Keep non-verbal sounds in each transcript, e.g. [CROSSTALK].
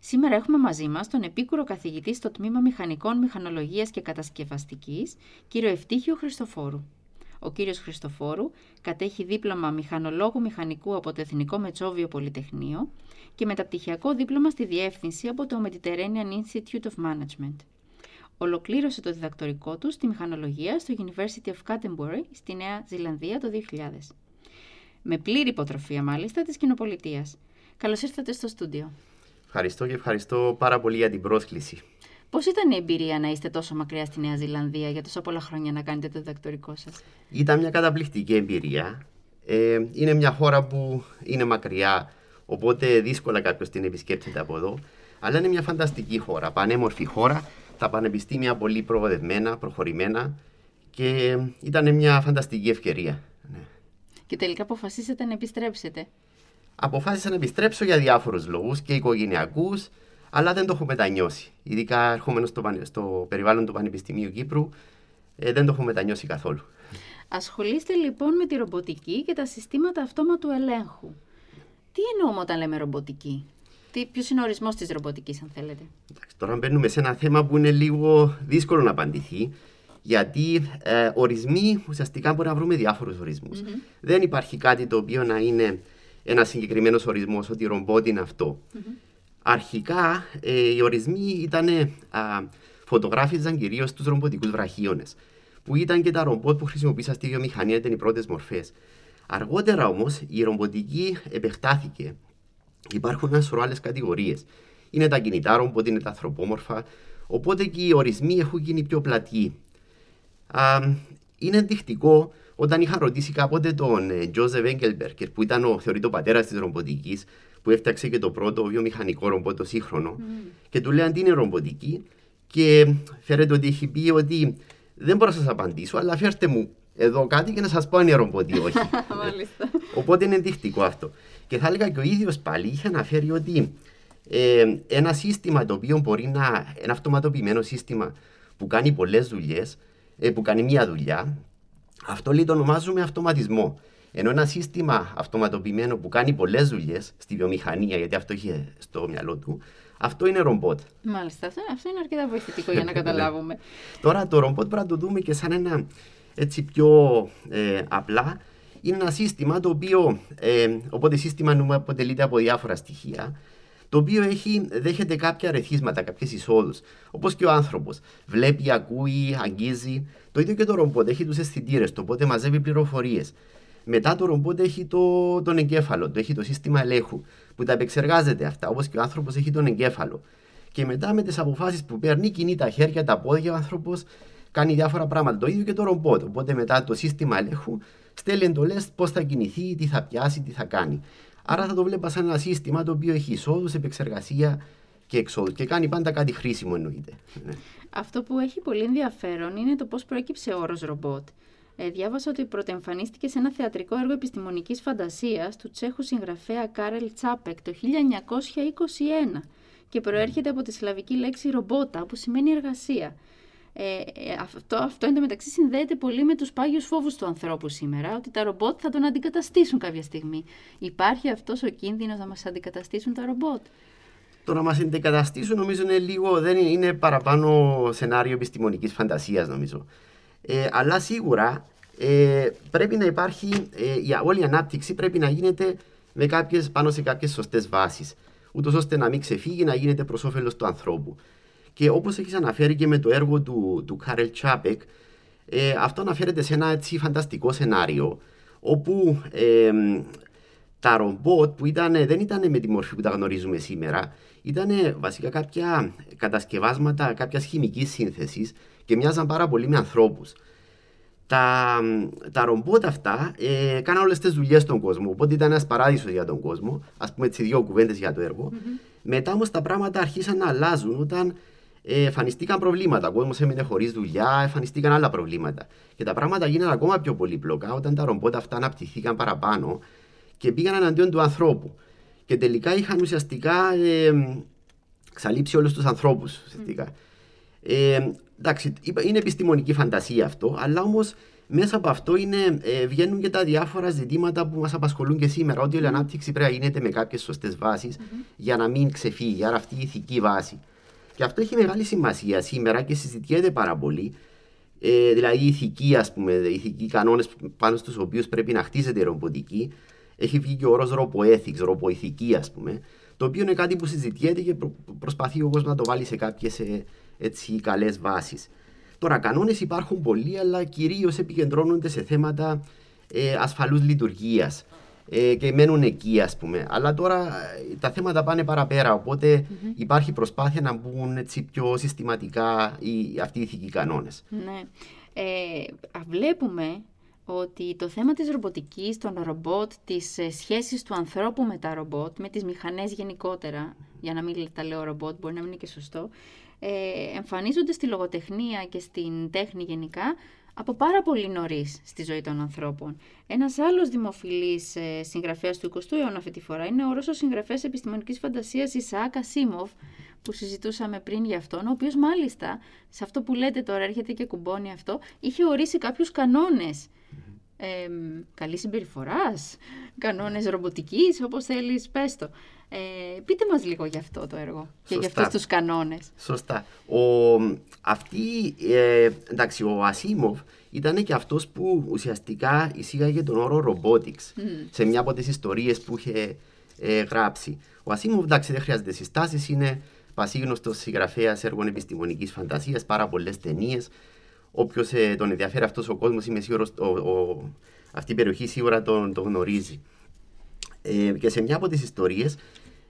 Σήμερα έχουμε μαζί μας τον επίκουρο καθηγητή στο Τμήμα Μηχανικών Μηχανολογίας και Κατασκευαστικής, κύριο Ευτύχιο Χριστοφόρου. Ο κύριος Χριστοφόρου κατέχει δίπλωμα μηχανολόγου μηχανικού από το Εθνικό Μετσόβιο Πολυτεχνείο και μεταπτυχιακό δίπλωμα στη Διεύθυνση από το Mediterranean Institute of Management. Ολοκλήρωσε το διδακτορικό του στη μηχανολογία στο University of Canterbury στη Νέα Ζηλανδία το 2000. Με πλήρη υποτροφία μάλιστα της κοινοπολιτείας. Καλώς ήρθατε στο στούντιο. Ευχαριστώ και ευχαριστώ πάρα πολύ για την πρόσκληση. Πώς ήταν η εμπειρία να είστε τόσο μακριά στη Νέα Ζηλανδία για τόσα πολλά χρόνια να κάνετε το διδακτορικό σας, Ήταν μια καταπληκτική εμπειρία. Ε, είναι μια χώρα που είναι μακριά, οπότε δύσκολα κάποιος την επισκέπτεται από εδώ. Αλλά είναι μια φανταστική χώρα, πανέμορφη χώρα. Τα πανεπιστήμια πολύ προοδευμένα, προχωρημένα και ήταν μια φανταστική ευκαιρία. Ναι. Και τελικά αποφασίσατε να επιστρέψετε αποφάσισα να επιστρέψω για διάφορους λόγους και οικογενειακούς, αλλά δεν το έχω μετανιώσει. Ειδικά ερχόμενος στο, στο περιβάλλον του Πανεπιστημίου Κύπρου, ε, δεν το έχω μετανιώσει καθόλου. Ασχολείστε λοιπόν με τη ρομποτική και τα συστήματα αυτόματου ελέγχου. Τι εννοούμε όταν λέμε ρομποτική, Ποιος είναι ο ορισμός της ρομποτικής, αν θέλετε; τώρα μπαίνουμε σε ένα θέμα που είναι λίγο δύσκολο να απαντηθεί. Γιατί ε, ορισμοί ουσιαστικά μπορεί να βρούμε διάφορους Δεν υπάρχει κάτι το οποίο να είναι ένα συγκεκριμένο ορισμός ότι ρομπότ είναι Αρχικά ε, οι ορισμοί ήταν, φωτογράφιζαν κυρίως τους ρομποτικούς βραχίονες, που ήταν και τα ρομπότ που χρησιμοποίησαν στη βιομηχανία, ήταν οι πρώτες μορφές. Αργότερα όμως η ρομποτική επεκτάθηκε. Υπάρχουν ένας σωρός άλλες κατηγορίες. Είναι τα κινητά ρομπότ, είναι τα ανθρωπόμορφα. Οπότε και οι ορισμοί έχουν γίνει πιο πλατοί. είναι ενδεικτικό όταν είχα ρωτήσει κάποτε τον Τζόζεφ Έγκελμπερκερ, που ήταν ο θεωρητός πατέρας της ρομποτικής, που έφτιαξε και το πρώτο βιομηχανικό ρομπότ το σύγχρονο, mm. και του λέει τι είναι ρομποτική, και φέρετε ότι έχει πει ότι δεν μπορώ να σας απαντήσω, αλλά φέρτε μου εδώ κάτι και να σας πω αν είναι ρομποτή ή όχι. [LAUGHS] Οπότε είναι ενδεικτικό αυτό. Και θα έλεγα και ο ίδιος πάλι είχε αναφέρει ότι ε, ένα σύστημα το οποίο μπορεί να. ένα αυτοματοποιημένο σύστημα που κάνει πολλές δουλειές, ε, που κάνει μία δουλειά, αυτό λέει το ονομάζουμε αυτοματισμό. Ενώ ένα σύστημα αυτοματοποιημένο που κάνει πολλές δουλειές στη βιομηχανία, γιατί αυτό είχε στο μυαλό του, αυτό είναι ρομπότ. Μάλιστα, αυτό είναι αρκετά βοηθητικό για να ναι. [LAUGHS] [LAUGHS] καταλάβουμε. Τώρα το ρομπότ πρέπει να το δούμε και σαν ένα έτσι πιο ε, απλά. Είναι ένα σύστημα το οποίο, ε, οπότε σύστημα αποτελείται από διάφορα στοιχεία το οποίο έχει, δέχεται κάποια ρεθίσματα, κάποιες εισόδους. Όπως και ο άνθρωπος. Βλέπει, ακούει, αγγίζει. Το ίδιο και το ρομπότ έχει τους αισθητήρες του, οπότε μαζεύει πληροφορίες. Μετά το ρομπότ έχει το, τον εγκέφαλο, το έχει το σύστημα ελέγχου που τα επεξεργάζεται αυτά, όπως και ο άνθρωπος έχει τον εγκέφαλο. Και μετά με τις αποφάσεις που παίρνει, κινεί τα χέρια, τα πόδια, ο άνθρωπος κάνει διάφορα πράγματα. Το ίδιο και το ρομπότ. Οπότε μετά το σύστημα ελέγχου στέλνει εντολές πώς θα κινηθεί, τι θα πιάσει, τι θα κάνει. Άρα θα το βλέπας σαν ένα σύστημα το οποίο έχει εισόδους, επεξεργασία και εξόδους και κάνει πάντα κάτι χρήσιμο εννοείται. Ναι. Αυτό που έχει πολύ ενδιαφέρον είναι το πώς προέκυψε ο όρος ρομπότ. Ε, διάβασα ότι πρωτεμφανίστηκε σε ένα θεατρικό έργο επιστημονικής φαντασίας του Τσέχου συγγραφέα Κάρελ Τσάπεκ το 1921 και προέρχεται από τη σλαβική λέξη ρομπότα που σημαίνει εργασία. Ε, ε, αυτό, αυτό εντωμεταξύ συνδέεται πολύ με τους πάγιους φόβους του ανθρώπου σήμερα, ότι τα ρομπότ θα τον αντικαταστήσουν κάποια στιγμή. Υπάρχει αυτός ο κίνδυνος να μας αντικαταστήσουν τα ρομπότ; Το να μας αντικαταστήσουν νομίζω είναι λίγο, δεν είναι, είναι παραπάνω σενάριο επιστημονικής φαντασίας νομίζω. Ε, αλλά σίγουρα ε, πρέπει να υπάρχει, ε, όλη η ανάπτυξη πρέπει να γίνεται με κάποιες, πάνω σε κάποιες σωστές βάσεις, ούτως ώστε να μην ξεφύγει, να γίνεται προς όφελος του ανθρώπου. Και όπως έχεις αναφέρει και με το έργο του, του Κάρελ Τσάπεκ, ε, αυτό αναφέρεται σε ένα έτσι φανταστικό σενάριο, όπου ε, τα ρομπότ που ήταν, δεν ήταν με τη μορφή που τα γνωρίζουμε σήμερα, ήταν βασικά κάποια κατασκευάσματα κάποιας χημικής σύνθεσης και μοιάζαν πάρα πολύ με ανθρώπους. Τα, τα ρομπότ αυτά ε, κάναν όλες τις δουλειές στον κόσμο. Οπότε ήταν ένας παράδεισος για τον κόσμο. Α πούμε, έτσι, δύο κουβέντες για το έργο. Mm-hmm. Μετά όμως τα πράγματα αρχίσαν να αλλάζουν όταν ε, εμφανιστήκαν προβλήματα. Ο κόσμος έμεινε χωρίς δουλειά, εμφανιστήκαν άλλα προβλήματα. Και τα πράγματα γίνανε ακόμα πιο πολύπλοκα όταν τα ρομπότ αυτά αναπτυχθήκαν παραπάνω και πήγαν εναντίον του ανθρώπου. Και τελικά είχαν ουσιαστικά ε, ξαλείψει όλους τους ανθρώπους. Ουσιαστικά. Ε, εντάξει, είναι επιστημονική φαντασία αυτό, αλλά όμως μέσα από αυτό είναι, ε, βγαίνουν και τα διάφορα ζητήματα που μας απασχολούν και σήμερα. Ότι όλη η ανάπτυξη πρέπει να γίνεται με κάποιες σωστές βάσεις mm-hmm. για να μην ξεφύγει. Άρα αυτή η ηθική βάση. Και αυτό έχει μεγάλη σημασία σήμερα και συζητιέται πάρα πολύ. Ε, δηλαδή η ηθική, ας πούμε, οι ηθικοί κανόνες πάνω στους οποίους πρέπει να χτίζεται η ρομποτική. Έχει βγει και ο όρος ροποέθιξ, ροποηθική, ας πούμε. Το οποίο είναι κάτι που συζητιέται και προ, προσπαθεί ο κόσμος να το βάλει σε κάποιες καλές βάσεις. Τώρα, κανόνες υπάρχουν πολλοί, αλλά κυρίως επικεντρώνονται σε θέματα ε, ασφαλούς λειτουργίας ε, και μένουν εκεί, ας πούμε. Αλλά τώρα ε, τα θέματα πάνε παραπέρα. Οπότε mm-hmm. υπάρχει προσπάθεια να μπουν έτσι πιο συστηματικά οι, αυτοί οι ηθικοί κανόνες. Ναι. Ε, βλέπουμε ότι το θέμα της ρομποτικής, των ρομπότ, της ε, σχέσης του ανθρώπου με τα ρομπότ, με τις μηχανές γενικότερα, για να μην τα λέω ρομπότ, μπορεί να μην είναι και σωστό, ε, εμφανίζονται στη λογοτεχνία και στην τέχνη γενικά από πάρα πολύ νωρίς στη ζωή των ανθρώπων. Ένας άλλος δημοφιλής ε, συγγραφέας του 20ου αιώνα αυτή τη φορά είναι ο Ρώσος συγγραφέας επιστημονικής φαντασίας Ισαάκα Σίμοφ, που συζητούσαμε πριν για αυτόν, ο οποίος μάλιστα, σε αυτό που λέτε τώρα, έρχεται και κουμπώνει αυτό, είχε ορίσει κάποιους κανόνες. Ε, καλή συμπεριφοράς, κανόνες ρομποτικής, όπως θέλεις πες το. Ε, πείτε μας λίγο για αυτό το έργο Σωστά. και για αυτούς τους κανόνες. Σωστά. Ο, αυτή, ε, εντάξει, ο Ασίμοφ ήταν και αυτός που ουσιαστικά εισήγαγε τον όρο robotics σε μια από τις ιστορίες που είχε ε, γράψει. Ο Ασίμοφ, εντάξει, δεν χρειάζεται συστάσεις, είναι πασίγνωστος συγγραφέας έργων επιστημονικής φαντασίας, πάρα πολλές ταινίες. Όποιος ε, τον ενδιαφέρει αυτός ο κόσμος, είμαι σίγουρος, αυτή η περιοχή σίγουρα τον, τον γνωρίζει. Ε, και σε μια από τις ιστορίες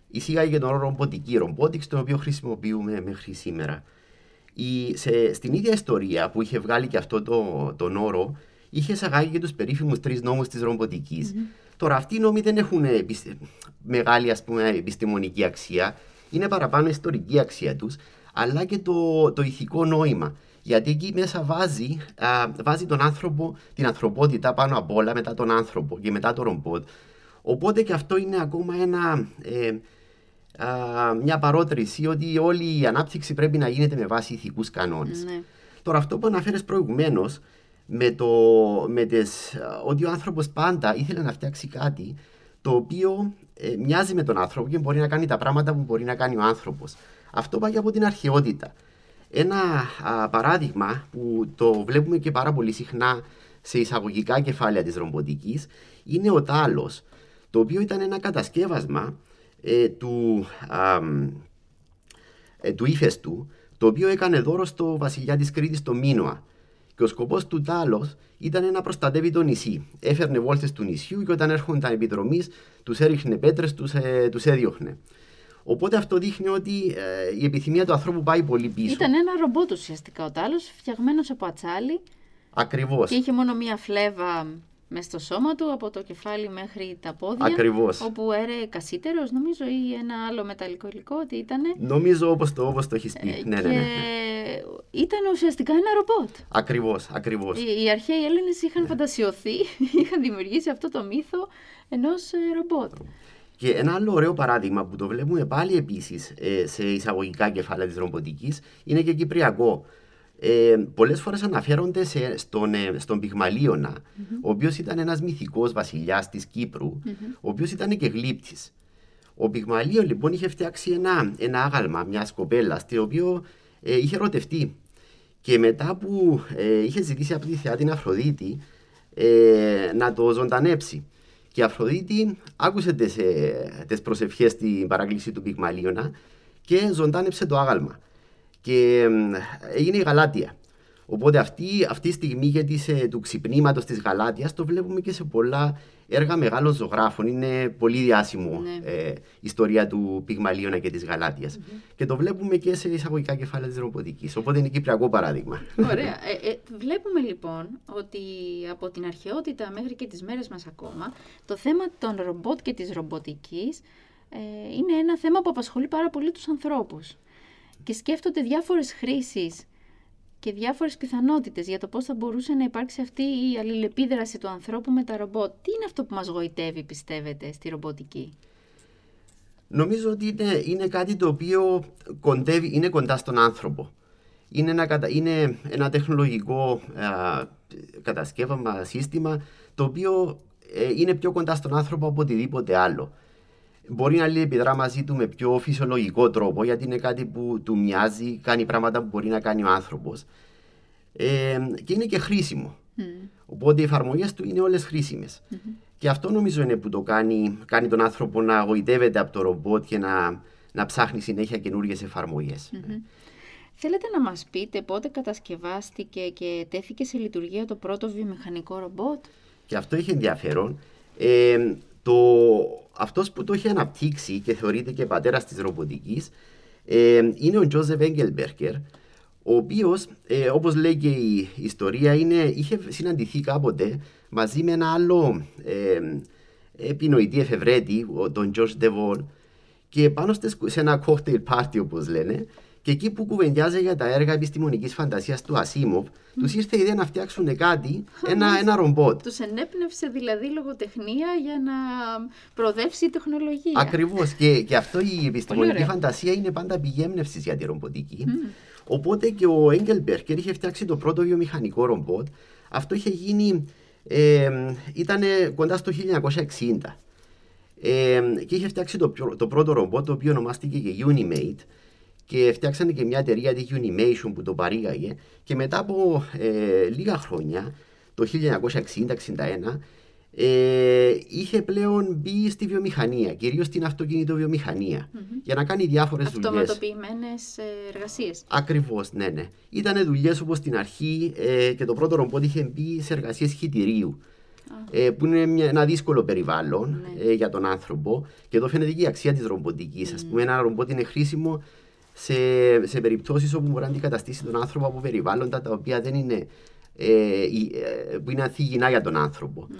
εισήγαγε τον όρο ρομποτική, robotics, το οποίο χρησιμοποιούμε μέχρι σήμερα. Η, σε, στην ίδια ιστορία που είχε βγάλει και αυτό το, τον όρο, είχε εισαγάγει και τους περίφημους τρεις νόμους της ρομποτικής. Mm-hmm. Τώρα, αυτοί οι νόμοι δεν έχουν μεγάλη ας πούμε, επιστημονική αξία, είναι παραπάνω ιστορική αξία τους, αλλά και το, το ηθικό νόημα. Γιατί εκεί μέσα βάζει, α, βάζει τον άνθρωπο, την ανθρωπότητα πάνω απ' όλα μετά τον άνθρωπο και μετά το ρομπότ. Οπότε και αυτό είναι ακόμα ένα, ε, α, μια παρότριση ότι όλη η ανάπτυξη πρέπει να γίνεται με βάση ηθικούς κανόνες. Ναι. Τώρα αυτό που αναφέρες προηγουμένως, με, το, με τις, ότι ο άνθρωπος πάντα ήθελε να φτιάξει κάτι το οποίο ε, μοιάζει με τον άνθρωπο και μπορεί να κάνει τα πράγματα που μπορεί να κάνει ο άνθρωπος. Αυτό πάει από την αρχαιότητα. Ένα α, παράδειγμα που το βλέπουμε και πάρα πολύ συχνά σε εισαγωγικά κεφάλαια της ρομποτικής είναι ο τάλος το οποίο ήταν ένα κατασκεύασμα ε, του, α, ε, του ύφεστου, το οποίο έκανε δώρο στο βασιλιά της Κρήτης, το Μίνωα. Και ο σκοπός του τάλος ήταν να προστατεύει το νησί. Έφερνε βόλτες του νησιού και όταν έρχονταν επιδρομής τους έριχνε πέτρες, τους, ε, τους έδιωχνε. Οπότε αυτό δείχνει ότι ε, η επιθυμία του ανθρώπου πάει πολύ πίσω. Ήταν ένα ρομπότ ουσιαστικά ο τάλος, φτιαγμένος από ατσάλι. Ακριβώς. Και είχε μόνο μία φλέβα μες στο σώμα του, από το κεφάλι μέχρι τα πόδια. Ακριβώς. Όπου έρε κασίτερος, νομίζω, ή ένα άλλο μεταλλικό υλικό, ότι ήταν. Νομίζω όπως το, όπως το έχεις πει. Ε, ναι, ναι, ναι, ναι. Ήταν ουσιαστικά ένα ρομπότ. Ακριβώς, ακριβώς. Οι, οι αρχαίοι Έλληνες είχαν ναι. φαντασιωθεί, [LAUGHS] είχαν δημιουργήσει αυτό το μύθο ενός ε, ρομπότ. Και ένα άλλο ωραίο παράδειγμα που το βλέπουμε πάλι επίσης ε, σε εισαγωγικά κεφάλαια της ρομποτικής είναι και κυπριακό ε, πολλές φορές αναφέρονται σε, στον, ε, στον πυγμαλιωνα ο οποίος ήταν ένας μυθικός βασιλιάς της κυπρου ο οποίος ήταν και γλύπτης. Ο Πυγμαλίων λοιπόν είχε φτιάξει ένα, ένα άγαλμα μιας κοπέλας, το οποίο ε, είχε ερωτευτεί. Και μετά που ε, είχε ζητήσει από τη θεά την Αφροδίτη ε, να το ζωντανέψει. Και η Αφροδίτη άκουσε τις, τις προσευχές στην παράκληση του Πυγμαλίωνα και ζωντάνεψε το άγαλμα και έγινε η Γαλάτια. Οπότε αυτή, αυτή η στιγμή για της, ε, του ξυπνήματος της Γαλάτιας το βλέπουμε και σε πολλά έργα μεγάλων ζωγράφων. Είναι πολύ διάσημο ναι. ε, ιστορία του Πυγμαλίωνα και της γαλατια Και το βλέπουμε και σε εισαγωγικά κεφάλαια της ρομποτική. Οπότε είναι κυπριακό παράδειγμα. Ωραία. Ε, ε, βλέπουμε λοιπόν ότι από την αρχαιότητα μέχρι και τις μέρες μας ακόμα το θέμα των ρομπότ και της ρομποτικής ε, είναι ένα θέμα που απασχολεί πάρα πολύ τους ανθρώπους. και σκέφτονται διάφορες χρήσεις και διάφορες πιθανότητες για το πώς θα μπορούσε να υπάρξει αυτή η αλληλεπίδραση του ανθρώπου με τα ρομπότ. Τι είναι αυτό που μας γοητεύει, πιστεύετε, στη ρομποτική; Νομίζω ότι είναι, είναι κάτι το οποίο κοντεύει, είναι κοντά στον άνθρωπο. Είναι ένα, είναι ένα τεχνολογικό α, κατασκεύαμα, σύστημα, το οποίο ε, είναι πιο κοντά στον άνθρωπο από οτιδήποτε άλλο. Μπορεί να επιδρά μαζί του με πιο φυσιολογικό τρόπο, γιατί είναι κάτι που του μοιάζει, κάνει πράγματα που μπορεί να κάνει ο άνθρωπος. Ε, και είναι και χρήσιμο. Mm. Οπότε οι εφαρμογές του είναι όλες χρήσιμες. Mm-hmm. Και αυτό νομίζω είναι που το κάνει, κάνει τον άνθρωπο να αγωητεύεται από το ρομπότ και να, να ψάχνει συνέχεια καινούργιες Θέλετε να μας πείτε πότε κατασκευάστηκε και τέθηκε σε λειτουργία το πρώτο βιομηχανικό ρομπότ; Και αυτό έχει ενδιαφέρον. Ε, το, αυτός που το έχει αναπτύξει και θεωρείται και πατέρας της ρομποτικής ε, είναι ο Τζόζεφ Έγγελμπερκερ, ο οποίος, ε, όπως λέει και η ιστορία, είναι, είχε συναντηθεί κάποτε μαζί με ένα άλλο ε, επινοητή εφευρέτη, τον George Devol, και πάνω σε ένα cocktail party, όπως λένε, και εκεί που κουβεντιάζει για τα έργα επιστημονικής φαντασίας του Ασίμοβ, mm. του ήρθε η ιδέα να φτιάξουν κάτι, ένα, ένα ρομπότ. Τους ενέπνευσε δηλαδή λογοτεχνία για να προοδεύσει η τεχνολογία. Ακριβώς. και, και αυτό η επιστημονική φαντασία είναι πάντα πηγέμνευση για τη ρομποτική. Mm. Οπότε και ο Έγκελμπερκερ είχε φτιάξει το πρώτο βιομηχανικό ρομπότ. Αυτό είχε γίνει, ε, ήταν κοντά στο 1960. Ε, και είχε φτιάξει το, το πρώτο ρομπότ το οποίο ονομάστηκε και Unimate και φτιάξανε και μια εταιρεία τη Unimation που το παρήγαγε και μετά από ε, λίγα χρόνια, το 1960-61, ε, είχε πλέον μπει στη βιομηχανία, κυρίως στην αυτοκινητοβιομηχανία, mm-hmm. για να κάνει διάφορες δουλειές. Αυτοματοποιημένες εργασίες. Ακριβώς, ναι, ναι. Ήταν δουλειές όπως στην αρχή ε, και το πρώτο ρομπότ είχε μπει σε εργασίες χιτηρίου. Ε, που είναι μια, ένα δύσκολο περιβάλλον ναι. ε, για τον άνθρωπο και εδώ φαίνεται και η αξία της ρομποτικής. Mm. Α πούμε, ένα ρομπότ είναι χρήσιμο σε, σε περιπτώσεις όπου μπορεί να αντικαταστήσει τον άνθρωπο από περιβάλλοντα τα οποία δεν είναι, ε, ε που είναι αθήγηνα για τον άνθρωπο. Mm.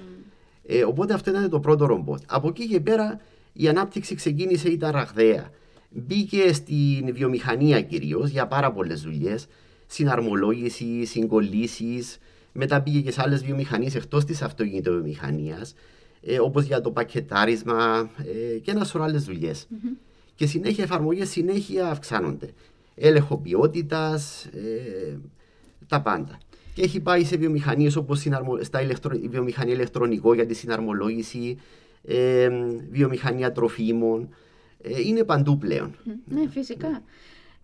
Ε, οπότε αυτό ήταν το πρώτο ρομπότ. Από εκεί και πέρα η ανάπτυξη ξεκίνησε, ήταν ραγδαία. Μπήκε στην βιομηχανία κυρίως για πάρα πολλές δουλειές. Συναρμολόγησης, συγκολήσει. Μετά πήγε και σε άλλες βιομηχανίες εκτός της αυτοκινητοβιομηχανίας, ε, όπως για το πακετάρισμα ε, και ένα σωρό άλλες δουλειές. Mm-hmm. Και συνέχεια εφαρμογές συνέχεια αυξάνονται. Έλεγχο ποιότητας, ε, τα πάντα και έχει πάει σε βιομηχανίες όπως στα ηλεκτρο... βιομηχανία ηλεκτρονικό για τη συναρμολόγηση, ε, βιομηχανία τροφίμων. Ε, είναι παντού πλέον. Ναι, φυσικά.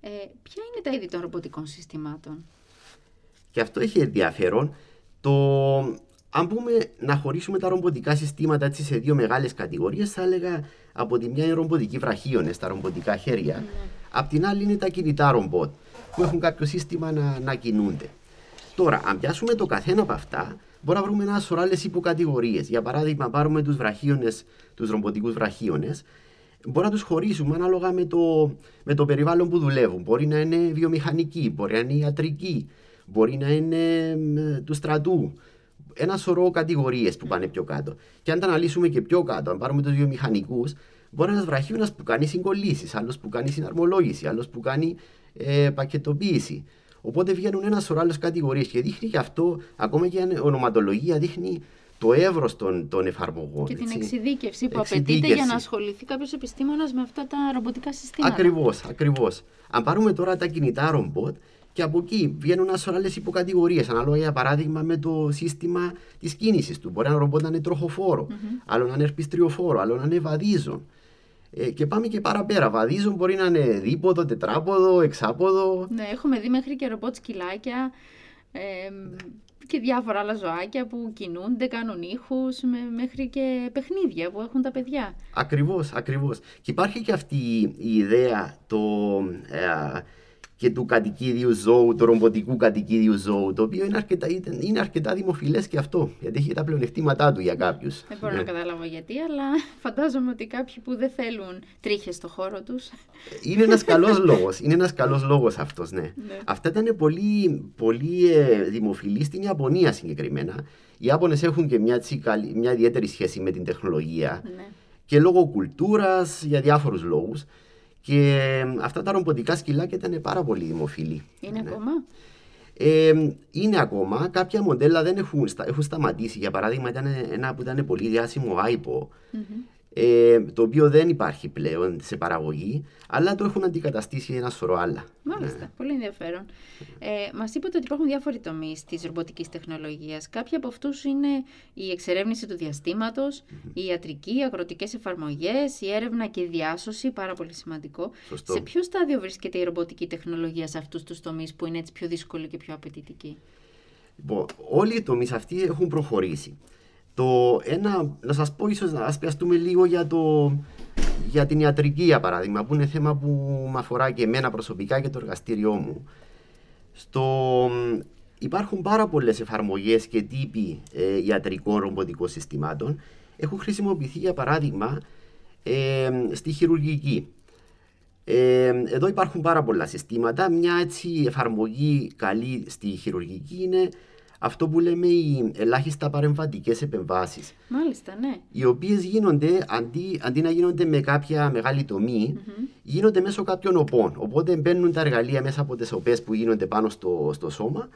Ε, ποια είναι τα είδη των ρομποτικών συστημάτων; Και αυτό έχει ενδιαφέρον. Το, αν πούμε να χωρίσουμε τα ρομποτικά συστήματα έτσι σε δύο μεγάλες κατηγορίες, θα έλεγα από τη μια είναι ρομποτικοί βραχίονε, τα ρομποτικά χέρια. Mm. Απ' την άλλη είναι τα κινητά ρομπότ, που έχουν κάποιο σύστημα να, να κινούνται. Τώρα, αν πιάσουμε το καθένα από αυτά, μπορούμε να βρούμε ένας σωρό άλλε υποκατηγορίες. Για παράδειγμα, πάρουμε τους βραχίονε, τους ρομποτικούς βραχίονε, μπορούμε να τους χωρίσουμε ανάλογα με το, με το περιβάλλον που δουλεύουν. Μπορεί να είναι βιομηχανική, μπορεί να είναι ιατρική, μπορεί να είναι του στρατού. Ένα σωρό κατηγορίες που πάνε πιο κάτω. Και αν τα αναλύσουμε και πιο κάτω, αν πάρουμε τους βιομηχανικούς, μπορεί να είναι ένας βραχίωνα που κάνει συγκολήσει, άλλος που κάνει συναρμολόγηση, άλλος που κάνει ε, πακετοποίηση. Οπότε βγαίνουν ένα σωρό άλλες κατηγορίες και δείχνει και αυτό, ακόμα και η ονοματολογία δείχνει το εύρος των, των εφαρμογών. Και την εξειδίκευση που απαιτείται για να ασχοληθεί κάποιος επιστήμονας με αυτά τα ρομποτικά συστήματα. Ακριβώς, ακριβώς. Αν πάρουμε τώρα τα κινητά ρομπότ, και από εκεί βγαίνουν ένας σωρό άλλε υποκατηγορίε. Ανάλογα για παράδειγμα με το σύστημα της κίνησης του. Μπορεί ένα ρομπότ να είναι τροχοφόρο, mm-hmm. άλλο να είναι ερπιστριοφόρο, άλλο να είναι βαδίζον. Ε, και πάμε και παραπέρα. Βαδίζουν μπορεί να είναι δίποδο, τετράποδο, εξάποδο. Ναι, έχουμε δει μέχρι και ρομπότ σκυλάκια ε, και διάφορα άλλα ζωάκια που κινούνται, κάνουν ήχους, μέχρι και παιχνίδια που έχουν τα παιδιά. Ακριβώς, ακριβώς. Και υπάρχει και αυτή η ιδέα το... Ε, και του κατοικίδιου ζώου, του ρομποτικού κατοικίδιου ζώου, το οποίο είναι αρκετά, είναι αρκετά δημοφιλές και αυτό, γιατί έχει τα πλεονεκτήματά του για κάποιους. Δεν μπορώ να ναι. καταλάβω γιατί, αλλά φαντάζομαι ότι κάποιοι που δεν θέλουν τρίχες στο χώρο τους. Είναι ένας καλός [LAUGHS] λόγος. Είναι ένας καλός λόγος αυτός, ναι. ναι. Αυτά ήταν πολύ, πολύ ε, δημοφιλή στην Ιαπωνία συγκεκριμένα. Οι Ιάπωνες έχουν και μια, μια ιδιαίτερη σχέση με την τεχνολογία ναι. και λόγω κουλτούρας για διάφορους λόγους. Και αυτά τα ρομποτικά σκυλάκια ήταν πάρα πολύ δημοφιλή. Είναι ναι. ακόμα; Ε, είναι ακόμα. Κάποια μοντέλα δεν έχουν, έχουν σταματήσει. Για παράδειγμα, ήταν ένα που ήταν πολύ διάσημο iPo, ε, το οποίο δεν υπάρχει πλέον σε παραγωγή, αλλά το έχουν αντικαταστήσει ένα σωρό άλλα. Μάλιστα, ναι. πολύ ενδιαφέρον. Ε, Μας είπατε ότι υπάρχουν διάφοροι τομείς της ρομποτικής τεχνολογίας. Κάποιοι από αυτούς είναι η εξερεύνηση του διαστήματος, η ιατρική, οι αγροτικές εφαρμογές, η έρευνα και η διάσωση, πάρα πολύ σημαντικό. Σωστό. Σε ποιο στάδιο βρίσκεται η ρομποτική τεχνολογία σε αυτούς τους τομείς που είναι έτσι πιο δύσκολοι και πιο απαιτητικοί; Λοιπόν, όλοι οι τομείς αυτοί έχουν προχωρήσει. Το ένα, να σας πω ίσως να πιαστούμε λίγο για, το, για την ιατρική για παράδειγμα που είναι θέμα που με αφορά και εμένα προσωπικά και το εργαστήριό μου. Στο, υπάρχουν πάρα πολλές εφαρμογές και τύποι ε, ιατρικών ρομποτικών συστημάτων. Έχουν χρησιμοποιηθεί για παράδειγμα ε, στη χειρουργική. Ε, εδώ υπάρχουν πάρα πολλά συστήματα. Μια έτσι εφαρμογή καλή στη χειρουργική είναι αυτό που λέμε οι ελάχιστα παρεμβατικές επεμβάσεις. Μάλιστα, ναι. Οι οποίες γίνονται, αντί, αντί να γίνονται με κάποια μεγάλη τομή, mm-hmm. γίνονται μέσω κάποιων οπών. Οπότε μπαίνουν τα εργαλεία μέσα από τις οπές που γίνονται πάνω στο, στο σώμα,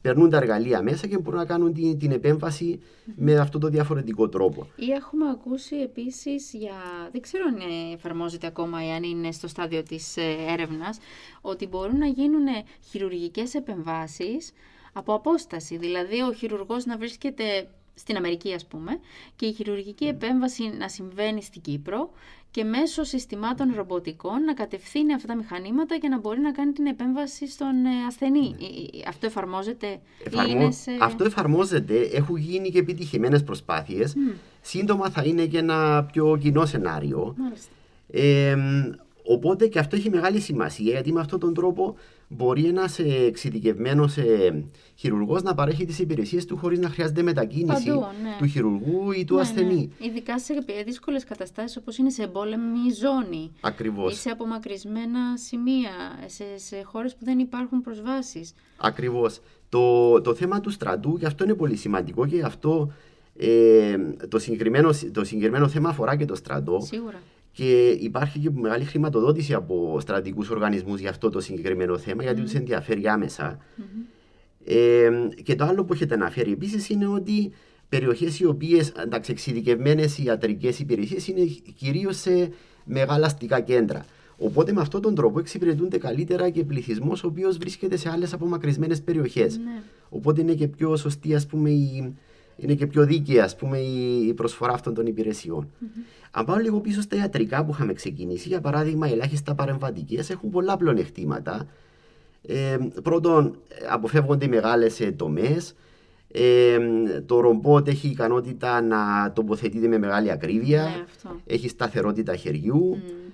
περνούν τα εργαλεία μέσα και μπορούν να κάνουν την, την επέμβαση mm-hmm. με αυτό το διαφορετικό τρόπο. Ή έχουμε ακούσει επίσης για. Δεν ξέρω αν εφαρμόζεται ακόμα ή αν είναι στο στάδιο της ε, έρευνας, ότι μπορούν να γίνουν χειρουργικές επεμβάσεις από απόσταση. Δηλαδή ο χειρουργός να βρίσκεται στην Αμερική ας πούμε και η χειρουργική επέμβαση να συμβαίνει στην Κύπρο και μέσω συστημάτων ρομποτικών να κατευθύνει αυτά τα μηχανήματα και να μπορεί να κάνει την επέμβαση στον ε, ασθενή. Ναι. Αυτό εφαρμόζεται Εφαρμο... Αυτό εφαρμόζεται, έχουν γίνει και επιτυχημένες προσπάθειες. Σύντομα θα είναι και ένα πιο κοινό σενάριο. Ε, οπότε και αυτό έχει μεγάλη σημασία γιατί με αυτόν τον τρόπο μπορεί ένας εξειδικευμένος ε, χειρουργός να παρέχει τις υπηρεσίες του χωρίς να χρειάζεται μετακίνηση Παντού, ναι. του χειρουργού ή του ναι, ασθενή. Ναι. Ειδικά σε δύσκολες καταστάσεις όπως είναι σε εμπόλεμη ζώνη. Ακριβώς. Ή σε απομακρυσμένα σημεία, σε, σε χώρες που δεν υπάρχουν προσβάσεις. Ακριβώς. Το, το θέμα του στρατού, και αυτό είναι πολύ σημαντικό και αυτό ε, το, συγκεκριμένο, το συγκεκριμένο θέμα αφορά και το στρατό. Σίγουρα και υπάρχει και μεγάλη χρηματοδότηση από στρατικού οργανισμούς για αυτό το συγκεκριμένο θέμα, γιατί τους ενδιαφέρει Ε, και το άλλο που έχετε αναφέρει επίσης είναι ότι περιοχές οι οποίες εντάξει, εξειδικευμένες ιατρικές υπηρεσίες είναι κυρίως σε μεγάλα αστικά κέντρα. Οπότε με αυτόν τον τρόπο εξυπηρετούνται καλύτερα και πληθυσμός ο οποίος βρίσκεται σε άλλες απομακρυσμένες περιοχές. Ναι. Οπότε είναι και πιο σωστή, ας πούμε, η, είναι και πιο δίκαιη ας πούμε, η προσφορά αυτών των υπηρεσιών. Mm-hmm. Αν πάω λίγο πίσω στα ιατρικά που είχαμε ξεκινήσει, για παράδειγμα, οι ελάχιστα παρεμβατικές έχουν πολλά πλονεκτήματα. Ε, πρώτον, αποφεύγονται οι μεγάλες τομές. Ε, το ρομπότ έχει ικανότητα να τοποθετείται με μεγάλη ακρίβεια. Ναι, έχει σταθερότητα χεριού. Mm.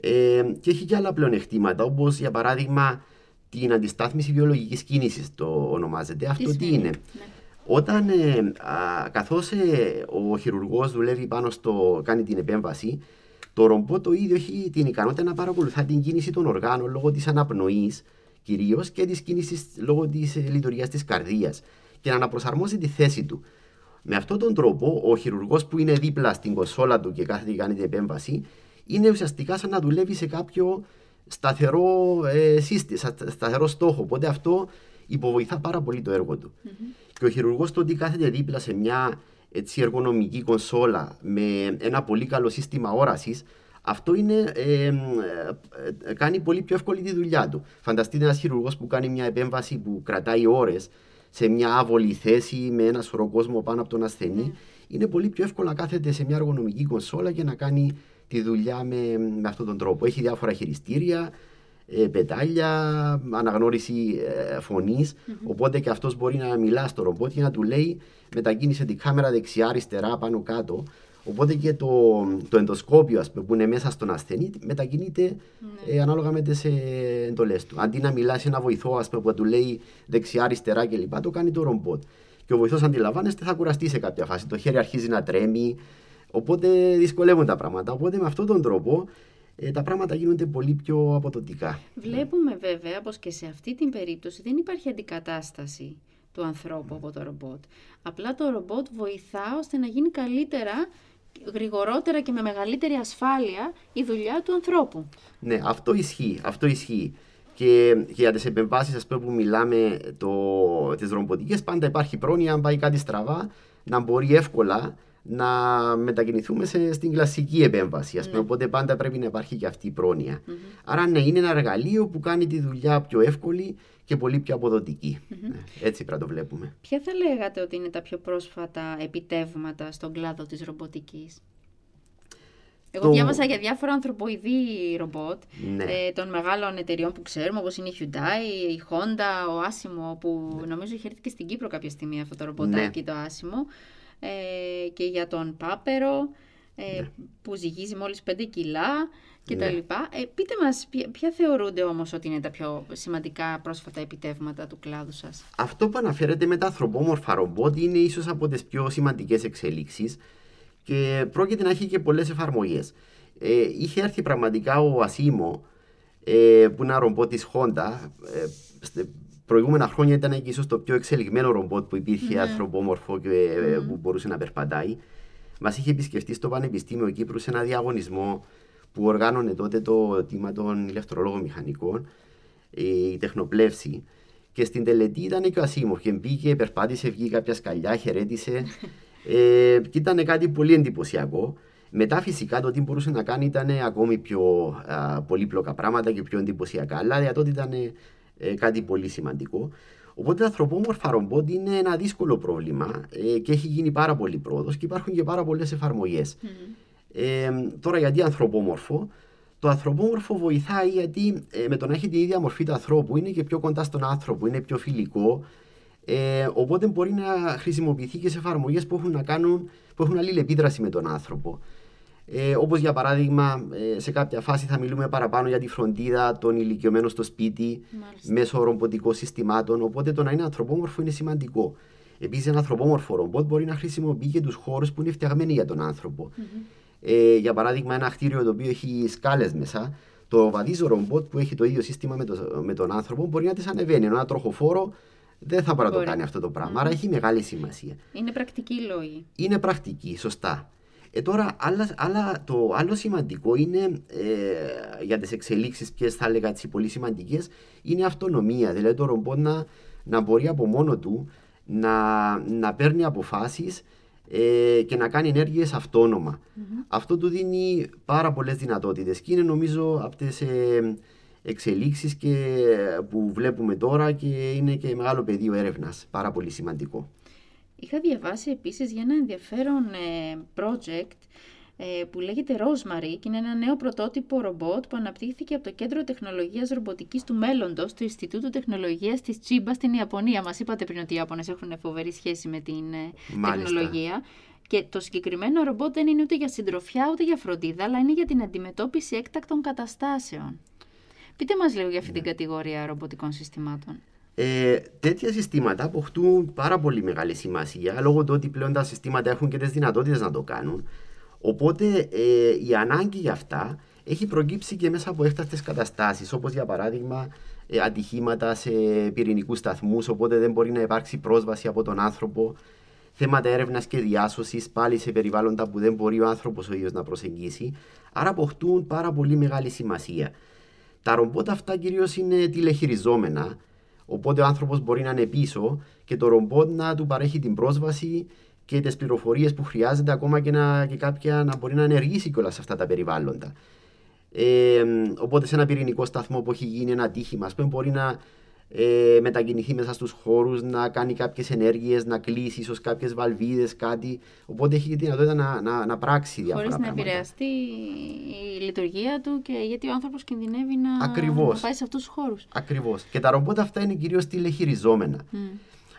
Ε, και έχει και άλλα πλεονεκτήματα, όπως για παράδειγμα την αντιστάθμιση βιολογικής κίνησης, το ονομάζεται. Αυτό τι είναι; Ναι. Όταν, ε, καθώς ε, ο χειρουργός δουλεύει πάνω στο, κάνει την επέμβαση, το ρομπό το ίδιο έχει την ικανότητα να παρακολουθά την κίνηση των οργάνων λόγω της αναπνοής κυρίως και της κίνησης λόγω της ε, λειτουργίας της καρδίας και να αναπροσαρμόζει τη θέση του. Με αυτόν τον τρόπο, ο χειρουργός που είναι δίπλα στην κοσόλα του και κάθεται και κάνει την επέμβαση, είναι ουσιαστικά σαν να δουλεύει σε κάποιο σταθερό, ε, σύστη, σταθερό στόχο. Οπότε αυτό υποβοηθά πάρα πολύ το έργο του. Mm-hmm. Και ο χειρουργός το ότι κάθεται δίπλα σε μια έτσι, εργονομική κονσόλα με ένα πολύ καλό σύστημα όρασης, αυτό είναι, ε, ε, κάνει πολύ πιο εύκολη τη δουλειά του. Φανταστείτε ένας χειρουργός που κάνει μια επέμβαση που κρατάει ώρες σε μια άβολη θέση με ένα σωρό κόσμο πάνω από τον ασθενή. Mm. Είναι πολύ πιο εύκολο να κάθεται σε μια εργονομική κονσόλα και να κάνει τη δουλειά με, με αυτόν τον τρόπο. Έχει διάφορα χειριστήρια, ε, πετάλια, αναγνώριση ε, φωνη Οπότε και αυτός μπορεί να μιλά στο ρομπότ και να του λέει μετακίνησε την κάμερα δεξιά, αριστερά, πάνω κάτω. Οπότε και το, το ενδοσκόπιο ας πούμε, που είναι μέσα στον ασθενή μετακινείται ναι. ε, ανάλογα με τις ε, εντολές του. Αντί να μιλάς σε ένα βοηθό ας πούμε, που του λέει δεξιά, αριστερά κλπ. Το κάνει το ρομπότ. Και ο βοηθός, αντιλαμβάνεστε, θα κουραστεί σε κάποια φάση. Το χέρι αρχίζει να τρέμει. Οπότε δυσκολεύουν τα πράγματα. Οπότε με αυτόν τον τρόπο ε, τα πράγματα γίνονται πολύ πιο αποδοτικά. Βλέπουμε βέβαια πως και σε αυτή την περίπτωση δεν υπάρχει αντικατάσταση του ανθρώπου από το ρομπότ. Απλά το ρομπότ βοηθά ώστε να γίνει καλύτερα γρηγορότερα και με μεγαλύτερη ασφάλεια η δουλειά του ανθρώπου. Ναι, αυτό ισχύει. Αυτό ισχύει. Και, και για τις επεμβάσεις που μιλάμε, τις ρομποτικές, πάντα υπάρχει πρόνοια, αν πάει κάτι στραβά, να μπορεί εύκολα να μετακινηθούμε σε, στην κλασική επέμβαση. Ας πούμε, ναι. Οπότε πάντα πρέπει να υπάρχει και αυτή η προνοια Άρα, ναι, είναι ένα εργαλείο που κάνει τη δουλειά πιο εύκολη και πολύ πιο αποδοτικη ναι, έτσι πρέπει να το βλέπουμε. Ποια θα λέγατε ότι είναι τα πιο πρόσφατα επιτεύγματα στον κλάδο της ρομποτικής; Εγώ το... διάβασα για διάφορα ανθρωποειδή ρομπότ ναι. ε, των μεγάλων εταιριών που ξέρουμε, όπως είναι η Hyundai, η Honda, ο Άσιμο, που ναι. νομίζω είχε έρθει και στην Κύπρο κάποια στιγμή αυτό το ρομποτάκι ναι. το Άσιμο, ε, και για τον Πάπερο, ε, ναι. που ζυγίζει μόλις 5 κιλά και τα ναι. λοιπά. Ε, πείτε μας, ποια, θεωρούνται όμως ότι είναι τα πιο σημαντικά πρόσφατα επιτεύγματα του κλάδου σας; Αυτό που αναφέρεται με τα ανθρωπόμορφα ρομπότ είναι ίσως από τις πιο σημαντικές εξελίξεις και πρόκειται να έχει και πολλές εφαρμογές. Ε, είχε έρθει πραγματικά ο Ασίμο, ε, που είναι ένα ρομπότ της Honda, ε, προηγούμενα χρόνια ήταν και ίσως το πιο εξελιγμένο ρομπότ που υπήρχε mm-hmm. ανθρωπόμορφο και mm-hmm. που μπορούσε να περπατάει. Μας είχε επισκεφτεί στο Πανεπιστήμιο Κύπρου σε ένα διαγωνισμό που οργάνωνε τότε το τίμα των ηλεκτρολόγων μηχανικών, η τεχνοπλεύση. Και στην τελετή ήταν και ο Ασίμοφ και μπήκε, περπάτησε, βγήκε κάποια σκαλιά, χαιρέτησε. [LAUGHS] ε, και ήταν κάτι πολύ εντυπωσιακό. Μετά φυσικά το τι μπορούσε να κάνει ήταν ακόμη πιο α, πολύπλοκα πράγματα και πιο εντυπωσιακά. Αλλά για τότε ήταν ε, κάτι πολύ σημαντικό. Οπότε, ανθρωπόμορφα ρομπότ είναι ένα δύσκολο πρόβλημα ε, και έχει γίνει πάρα πολύ πρόοδος και υπάρχουν και πάρα πολλές εφαρμογές. Ε, τώρα, γιατί ανθρωπόμορφο; Το ανθρωπόμορφο βοηθάει γιατί ε, με το να έχει την ίδια μορφή του ανθρώπου είναι και πιο κοντά στον άνθρωπο, είναι πιο φιλικό. Ε, οπότε μπορεί να χρησιμοποιηθεί και σε εφαρμογές που έχουν να κάνουν, που έχουν αλληλεπίδραση με τον άνθρωπο. Ε, Όπως για παράδειγμα, ε, σε κάποια φάση θα μιλούμε παραπάνω για τη φροντίδα των ηλικιωμένων στο σπίτι Μάλιστα. μέσω ρομποτικών συστημάτων. Οπότε το να είναι ανθρωπόμορφο είναι σημαντικό. Επίσης, ένα ανθρωπόμορφο ρομπότ μπορεί να χρησιμοποιεί και τους χώρους που είναι φτιαγμένοι για τον άνθρωπο. Mm-hmm. Ε, για παράδειγμα, ένα κτίριο το οποίο έχει σκάλες μέσα, το βαδίζω ρομπότ που έχει το ίδιο σύστημα με, το, με τον άνθρωπο μπορεί να τις ανεβαίνει. Ενώ ένα τροχοφόρο δεν θα μπορεί να το κάνει αυτό το πράγμα. Mm-hmm. Άρα έχει μεγάλη σημασία. Είναι πρακτική λόγη. Είναι πρακτική, σωστά. Ε, τώρα, άλλα, άλλα, το άλλο σημαντικό είναι ε, για τις εξελίξεις, ποιες θα έλεγα τι πολύ σημαντικές, είναι η αυτονομία. Δηλαδή το ρομπότ να, να μπορεί από μόνο του να, να παίρνει αποφάσεις ε, και να κάνει ενέργειες αυτόνομα. Mm-hmm. Αυτό του δίνει πάρα πολλές δυνατότητες και είναι νομίζω από τις ε, εξελίξεις που βλέπουμε τώρα και είναι και μεγάλο πεδίο έρευνας. Πάρα πολύ σημαντικό. Είχα διαβάσει επίσης για ένα ενδιαφέρον ε, project ε, που λέγεται Rosemary και είναι ένα νέο πρωτότυπο ρομπότ που αναπτύχθηκε από το Κέντρο Τεχνολογίας Ρομποτικής του Μέλλοντος του Ινστιτούτου Τεχνολογίας της Τσίμπας στην Ιαπωνία. Μας είπατε πριν ότι οι Ιάπωνες έχουν φοβερή σχέση με την ε, τεχνολογία. Και το συγκεκριμένο ρομπότ δεν είναι ούτε για συντροφιά ούτε για φροντίδα, αλλά είναι για την αντιμετώπιση έκτακτων καταστάσεων. Πείτε μας λίγο για αυτή την ναι. κατηγορία ρομποτικών συστημάτων. Ε, τέτοια συστήματα αποκτούν πάρα πολύ μεγάλη σημασία λόγω του ότι πλέον τα συστήματα έχουν και τις δυνατότητες να το κάνουν. Οπότε ε, η ανάγκη για αυτά έχει προκύψει και μέσα από έκτακτες καταστάσεις, όπως για παράδειγμα ε, ατυχήματα σε πυρηνικούς σταθμούς, οπότε δεν μπορεί να υπάρξει πρόσβαση από τον άνθρωπο. Θέματα έρευνας και διάσωσης, πάλι σε περιβάλλοντα που δεν μπορεί ο άνθρωπος ο ίδιος να προσεγγίσει. Άρα αποκτούν πάρα πολύ μεγάλη σημασία. Τα ρομπότ αυτά κυρίως είναι τηλεχειριζόμενα, Οπότε ο άνθρωπος μπορεί να είναι πίσω και το ρομπότ να του παρέχει την πρόσβαση και τις πληροφορίες που χρειάζεται, ακόμα και, να, και κάποια να μπορεί να ενεργήσει κιόλας σε αυτά τα περιβάλλοντα. Ε, οπότε σε ένα πυρηνικό σταθμό που έχει γίνει ένα τύχημα, ας πούμε, μπορεί να ε, μετακινηθεί μέσα στους χώρους, να κάνει κάποιες ενέργειες, να κλείσει ίσως κάποιες βαλβίδες, κάτι. Οπότε έχει τη δυνατότητα να, να, να πράξει διάφορα Χωρίς πράγματα. να επηρεαστεί η λειτουργία του και γιατί ο άνθρωπος κινδυνεύει να, Ακριβώς. να πάει σε αυτούς τους χώρους. Ακριβώς. Και τα ρομπότ αυτά είναι κυρίως τηλεχειριζόμενα. Mm.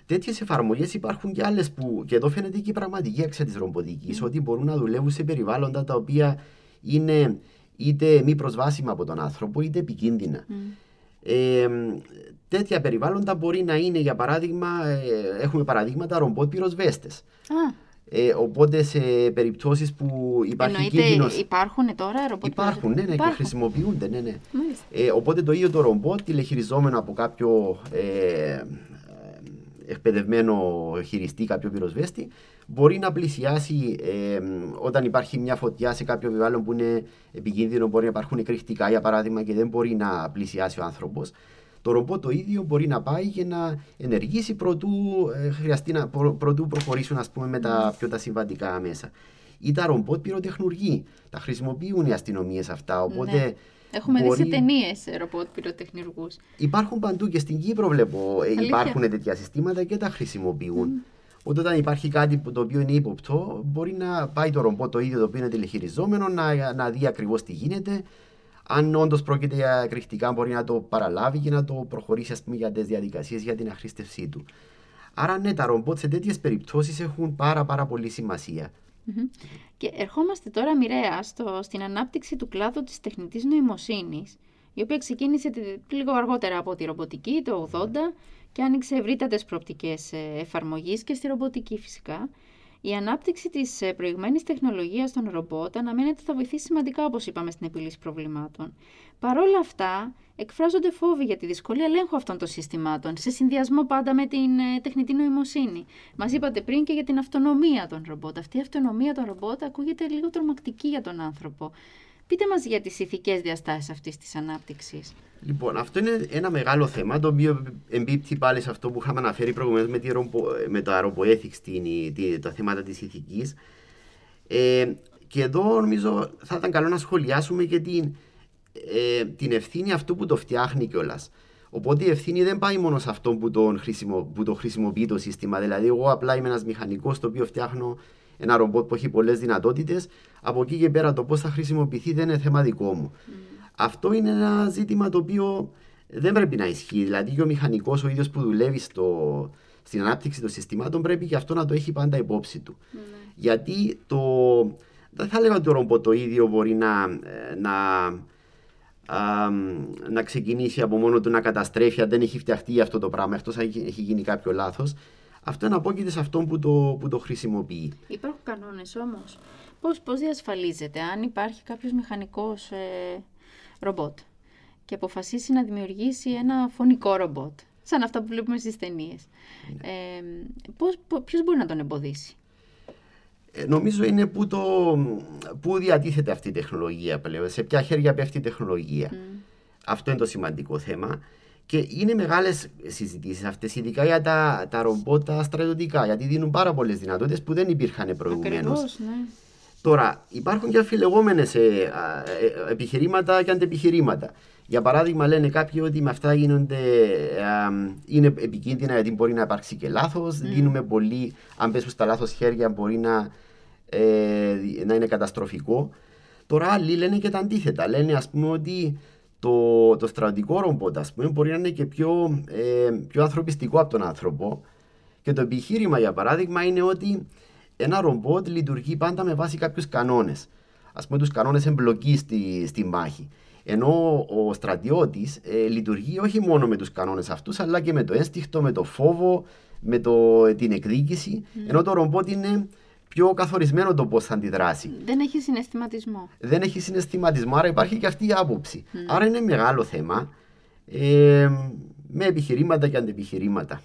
Τέτοιες εφαρμογές υπάρχουν και άλλες που, και εδώ φαίνεται και η πραγματική αξία της ρομποτικής, mm. ότι μπορούν να δουλεύουν σε περιβάλλοντα τα οποία είναι είτε μη προσβάσιμα από τον άνθρωπο, είτε επικίνδυνα. Mm. Ε, τέτοια περιβάλλοντα μπορεί να είναι, για παράδειγμα, ε, έχουμε παραδείγματα ρομπότ πυροσβέστες. Ε, οπότε σε περιπτώσεις που υπάρχει Εννοείται, κίνδυνο. Υπάρχουν τώρα ρομπότ Υπάρχουν, ναι, ναι, υπάρχουν. και χρησιμοποιούνται. Ναι, ναι. Ε, οπότε το ίδιο το ρομπότ τηλεχειριζόμενο από κάποιο ε, εκπαιδευμένο χειριστή, κάποιο πυροσβέστη, μπορεί να πλησιάσει ε, όταν υπάρχει μια φωτιά σε κάποιο περιβάλλον που είναι επικίνδυνο, μπορεί να υπάρχουν εκρηκτικά για παράδειγμα και δεν μπορεί να πλησιάσει ο άνθρωπος. Το ρομπότ το ίδιο μπορεί να πάει και να ενεργήσει προτού, ε, χρειαστεί να, προτού προχωρήσουν ας πούμε, με τα πιο τα συμβατικά μέσα. Ή τα ρομπότ πυροτεχνουργοί. Τα χρησιμοποιούν οι αστυνομίες αυτά. Οπότε ναι. Έχουμε μπορεί... δει σε ταινίες ρομπότ πυροτεχνουργούς. Υπάρχουν παντού και στην Κύπρο βλέπω. Ε, Αλήθεια. Υπάρχουν τέτοια συστήματα και τα χρησιμοποιούν. Mm. Οπότε όταν υπάρχει κάτι που το οποίο είναι ύποπτο, μπορεί να πάει το ρομπότ το ίδιο το οποίο είναι τηλεχειριζόμενο να, να δει ακριβώς τι γίνεται αν όντως πρόκειται για εκρηκτικά, μπορεί να το παραλάβει και να το προχωρήσει ας πούμε, για τις διαδικασίες για την αχρήστευσή του. Άρα, ναι, τα ρομπότ σε τέτοιες περιπτώσεις έχουν πάρα, πάρα πολύ σημασία. Mm-hmm. Και ερχόμαστε τώρα μοιραία στο, στην ανάπτυξη του κλάδου της τεχνητής νοημοσύνης, η οποία ξεκίνησε λίγο αργότερα από τη ρομποτική, το 80, και άνοιξε ευρύτατες προοπτικές ε, εφαρμογής και στη ρομποτική φυσικά. Η ανάπτυξη της ε, προηγμένης τεχνολογίας των ρομπότ αναμένεται θα βοηθήσει σημαντικά, όπως είπαμε, στην επίλυση προβλημάτων. Παρ' όλα αυτά, εκφράζονται φόβοι για τη δυσκολία ελέγχου αυτών των συστημάτων, σε συνδυασμό πάντα με την ε, τεχνητή νοημοσύνη. Μας είπατε πριν και για την αυτονομία των ρομπότ. Αυτή η αυτονομία των ρομπότ ακούγεται λίγο τρομακτική για τον άνθρωπο. Πείτε μας για τις ηθικές διαστάσεις αυτής της ανάπτυξης. Λοιπόν, αυτό είναι ένα μεγάλο θέμα το οποίο εμπίπτει πάλι σε αυτό που είχαμε αναφέρει προηγουμένως με, με το aeropoethics, τα θέματα της ηθικής. Ε, και εδώ νομίζω θα ήταν καλό να σχολιάσουμε και την, ε, την ευθύνη αυτού που το φτιάχνει κιόλας. Οπότε η ευθύνη δεν πάει μόνο σε αυτό που, τον χρησιμο, που το χρησιμοποιεί το σύστημα. Δηλαδή, εγώ απλά είμαι ένας μηχανικός το οποίο φτιάχνω ένα ρομπότ που έχει πολλές δυνατότητες. Από εκεί και πέρα το πώς θα χρησιμοποιηθεί δεν είναι θέμα δικό μου. Mm. Αυτό είναι ένα ζήτημα το οποίο δεν πρέπει να ισχύει. Δηλαδή και ο μηχανικός ο ίδιος που δουλεύει στο, στην ανάπτυξη των συστημάτων πρέπει και αυτό να το έχει πάντα υπόψη του. Mm. Γιατί το. Δεν θα λέγαμε ότι το ρομπότ το ίδιο μπορεί να, να, να ξεκινήσει από μόνο του να καταστρέφει αν δεν έχει φτιαχτεί αυτό το πράγμα, εκτός αν έχει γίνει κάποιο λάθος. Αυτό είναι απόκειται σε αυτόν που το, που το χρησιμοποιεί. Υπάρχουν κανόνες όμως. Πώς, πώς διασφαλίζεται αν υπάρχει κάποιος μηχανικός ε, ρομπότ και αποφασίσει να δημιουργήσει ένα φωνικό ρομπότ, σαν αυτά που βλέπουμε στις ταινίες. Ναι. Ε, πώς, ποιος μπορεί να τον εμποδίσει; Ε, νομίζω είναι που, το, που διατίθεται αυτή η τεχνολογία πλέον, σε ποια χέρια πέφτει η τεχνολογία. Αυτό είναι το σημαντικό θέμα. Και είναι μεγάλες συζητήσεις αυτές, ειδικά για τα, τα ρομπότ τα στρατιωτικά, γιατί δίνουν πάρα πολλές δυνατότητες που δεν υπήρχαν προηγουμένως. Ναι. Τώρα, υπάρχουν και αφιλεγόμενες ε, ε, επιχειρήματα και αντεπιχειρήματα. Για παράδειγμα, λένε κάποιοι ότι με αυτά γίνονται, είναι επικίνδυνα γιατί μπορεί να υπάρξει και λάθος. Mm. Δίνουμε πολύ, αν πέσουν στα λάθος χέρια, μπορεί να, ε, να είναι καταστροφικό. Τώρα, άλλοι λένε και τα αντίθετα. Λένε, ας πούμε, ότι το, το στρατιωτικό ρομπότ ας πούμε, μπορεί να είναι και πιο, ε, πιο ανθρωπιστικό από τον άνθρωπο. Και το επιχείρημα, για παράδειγμα, είναι ότι ένα ρομπότ λειτουργεί πάντα με βάση κάποιους κανόνες. Α πούμε, τους κανόνες εμπλοκής στη, στη μάχη. Ενώ ο στρατιώτης ε, λειτουργεί όχι μόνο με τους κανόνες αυτούς, αλλά και με το ένστικτο, με το φόβο, με το, την εκδίκηση. Mm. Ενώ το ρομπότ είναι πιο καθορισμένο το πώς θα αντιδράσει. Δεν έχει συναισθηματισμό. Δεν έχει συναισθηματισμό, άρα υπάρχει και αυτή η άποψη. Mm. Άρα είναι μεγάλο θέμα. Ε, με επιχειρήματα και αντεπιχειρήματα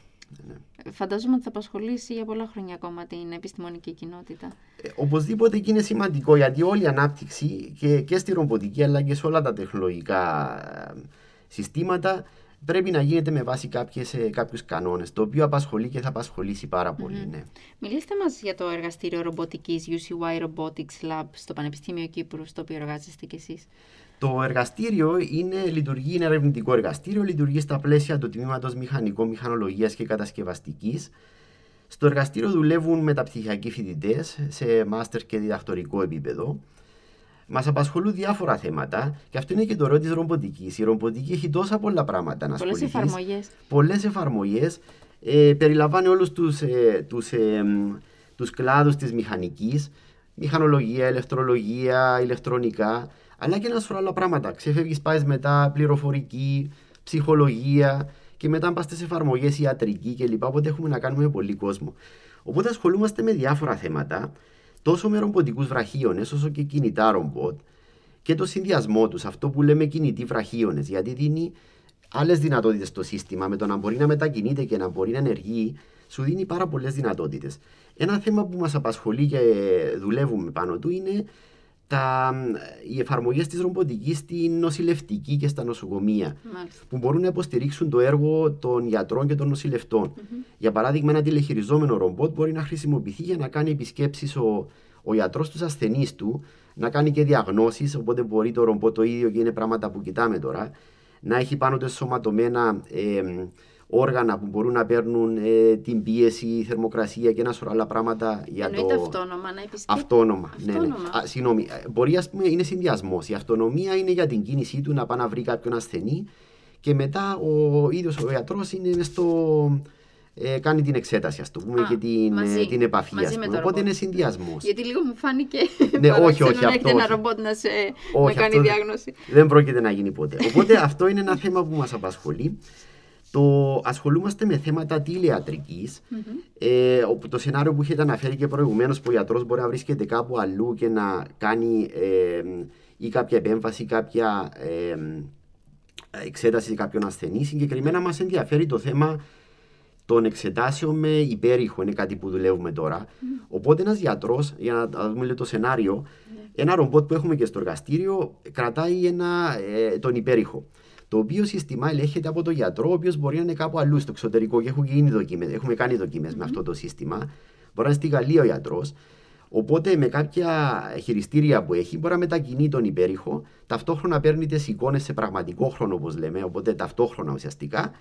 φαντάζομαι ότι θα απασχολήσει για πολλά χρόνια ακόμα την επιστημονική κοινότητα. Ε, οπωσδήποτε και είναι σημαντικό γιατί όλη η ανάπτυξη και, και στη ρομποτική αλλά και σε όλα τα τεχνολογικά ε, συστήματα πρέπει να γίνεται με βάση κάποιες, ε, κάποιους κανόνες, το οποίο απασχολεί και θα απασχολήσει πάρα πολύ. Ναι. Μιλήστε μας για το εργαστήριο ρομποτικής UCY Robotics Lab στο Πανεπιστήμιο Κύπρου, στο οποίο εργάζεστε κι εσείς. Το εργαστήριο είναι, λειτουργεί, είναι ερευνητικό εργαστήριο, λειτουργεί στα πλαίσια του τμήματος Μηχανικό Μηχανολογίας και Κατασκευαστικής. Στο εργαστήριο δουλεύουν μεταπτυχιακοί φοιτητές σε μάστερ και διδακτορικό επίπεδο. Μας απασχολούν διάφορα θέματα και αυτό είναι και το ρόλο της ρομποτικής. Η ρομποτική έχει τόσα πολλά πράγματα να ασχοληθείς. Πολλέ εφαρμογές. Πολλές εφαρμογές. Ε, περιλαμβάνει όλους τους ε, τους, ε, τους κλάδους της μηχανικής, μηχανολογία, ηλεκτρολογία, ηλεκτρονικά αλλά και ένα σωρό άλλα πράγματα. Ξεφεύγεις, πάεις μετά πληροφορική, ψυχολογία και μετά πας στις εφαρμογές ιατρική κλπ. Οπότε έχουμε να κάνουμε με πολύ κόσμο. Οπότε ασχολούμαστε με διάφορα θέματα, τόσο με ρομποτικούς βραχίονες όσο και κινητά ρομπότ και το συνδυασμό τους, αυτό που λέμε κινητοί βραχίονες, γιατί δίνει άλλες δυνατότητες στο σύστημα με το να μπορεί να μετακινείται και να μπορεί να ενεργεί σου δίνει πάρα πολλές δυνατότητες. Ένα θέμα που μας απασχολεί και δουλεύουμε πάνω του είναι τα, οι εφαρμογέ της ρομποτικής στην νοσηλευτική και στα νοσοκομεία. Μάλιστα. Που μπορούν να υποστηρίξουν το έργο των γιατρών και των νοσηλευτων Για παράδειγμα, ένα τηλεχειριζόμενο ρομπότ μπορεί να χρησιμοποιηθεί για να κάνει επισκέψεις ο, ο γιατρός στους ασθενείς του, να κάνει και διαγνώσεις. Οπότε μπορεί το ρομπότ το ίδιο και είναι πράγματα που κοιτάμε τώρα, να έχει πάνω του εσωματωμένα ε, όργανα που μπορούν να παίρνουν ε, την πίεση, η θερμοκρασία και ένα σωρό άλλα πράγματα για Εννοείται το. αυτόνομα να επισκέπτεται. Αυτόνομα. Ναι, ναι. Αυτόνομα. Α, συγγνώμη, ε, μπορεί ας πούμε είναι συνδυασμός. Η αυτονομία είναι για την κίνησή του να πάει να βρει κάποιον ασθενή και μετά ο ίδιος ο γιατρός είναι μες στο. Ε, κάνει την εξέταση, ας το πούμε, Α, και την, μαζί. ε, την επαφή. Μαζί ας με πούμε. το Οπότε ρομπότ. είναι συνδυασμός. Γιατί λίγο μου φάνηκε. [LAUGHS] Ναι, όχι, παράξενο όχι, να αυτό έχετε ένα όχι. ρομπότ να, σε, Όχι, να κάνει αυτό δεν- διάγνωση. Δεν πρόκειται να γίνει ποτέ. Οπότε αυτό είναι ένα θέμα που μας απασχολεί. Το ασχολούμαστε με θέματα τηλεατρικής, ε, όπου το σενάριο που είχατε αναφέρει και προηγουμένως που ο γιατρός μπορεί να βρίσκεται κάπου αλλού και να κάνει ε, ή κάποια επέμβαση ή κάποια ε, εξέταση σε κάποιον ασθενή. Συγκεκριμένα μας ενδιαφέρει το θέμα των εξετάσεων με υπέρηχο, είναι κάτι που δουλεύουμε τώρα. Οπότε ένας γιατρός, για να τα δούμε λίγο το σενάριο, ένα ρομπότ που έχουμε και στο εργαστήριο κρατάει ένα, ε, τον υπέρηχο. Το οποίο σύστημα ελέγχεται από τον γιατρό, ο οποίος μπορεί να είναι κάπου αλλού στο εξωτερικό και έχουν γίνει δοκίμες, έχουμε κάνει δοκιμές με αυτό το σύστημα. Μπορεί να είναι στη Γαλλία ο γιατρός. Οπότε με κάποια χειριστήρια που έχει μπορεί να μετακινεί τον υπέρηχο, ταυτόχρονα παίρνει τις εικόνες σε πραγματικό χρόνο, όπως λέμε, οπότε ταυτόχρονα ουσιαστικά,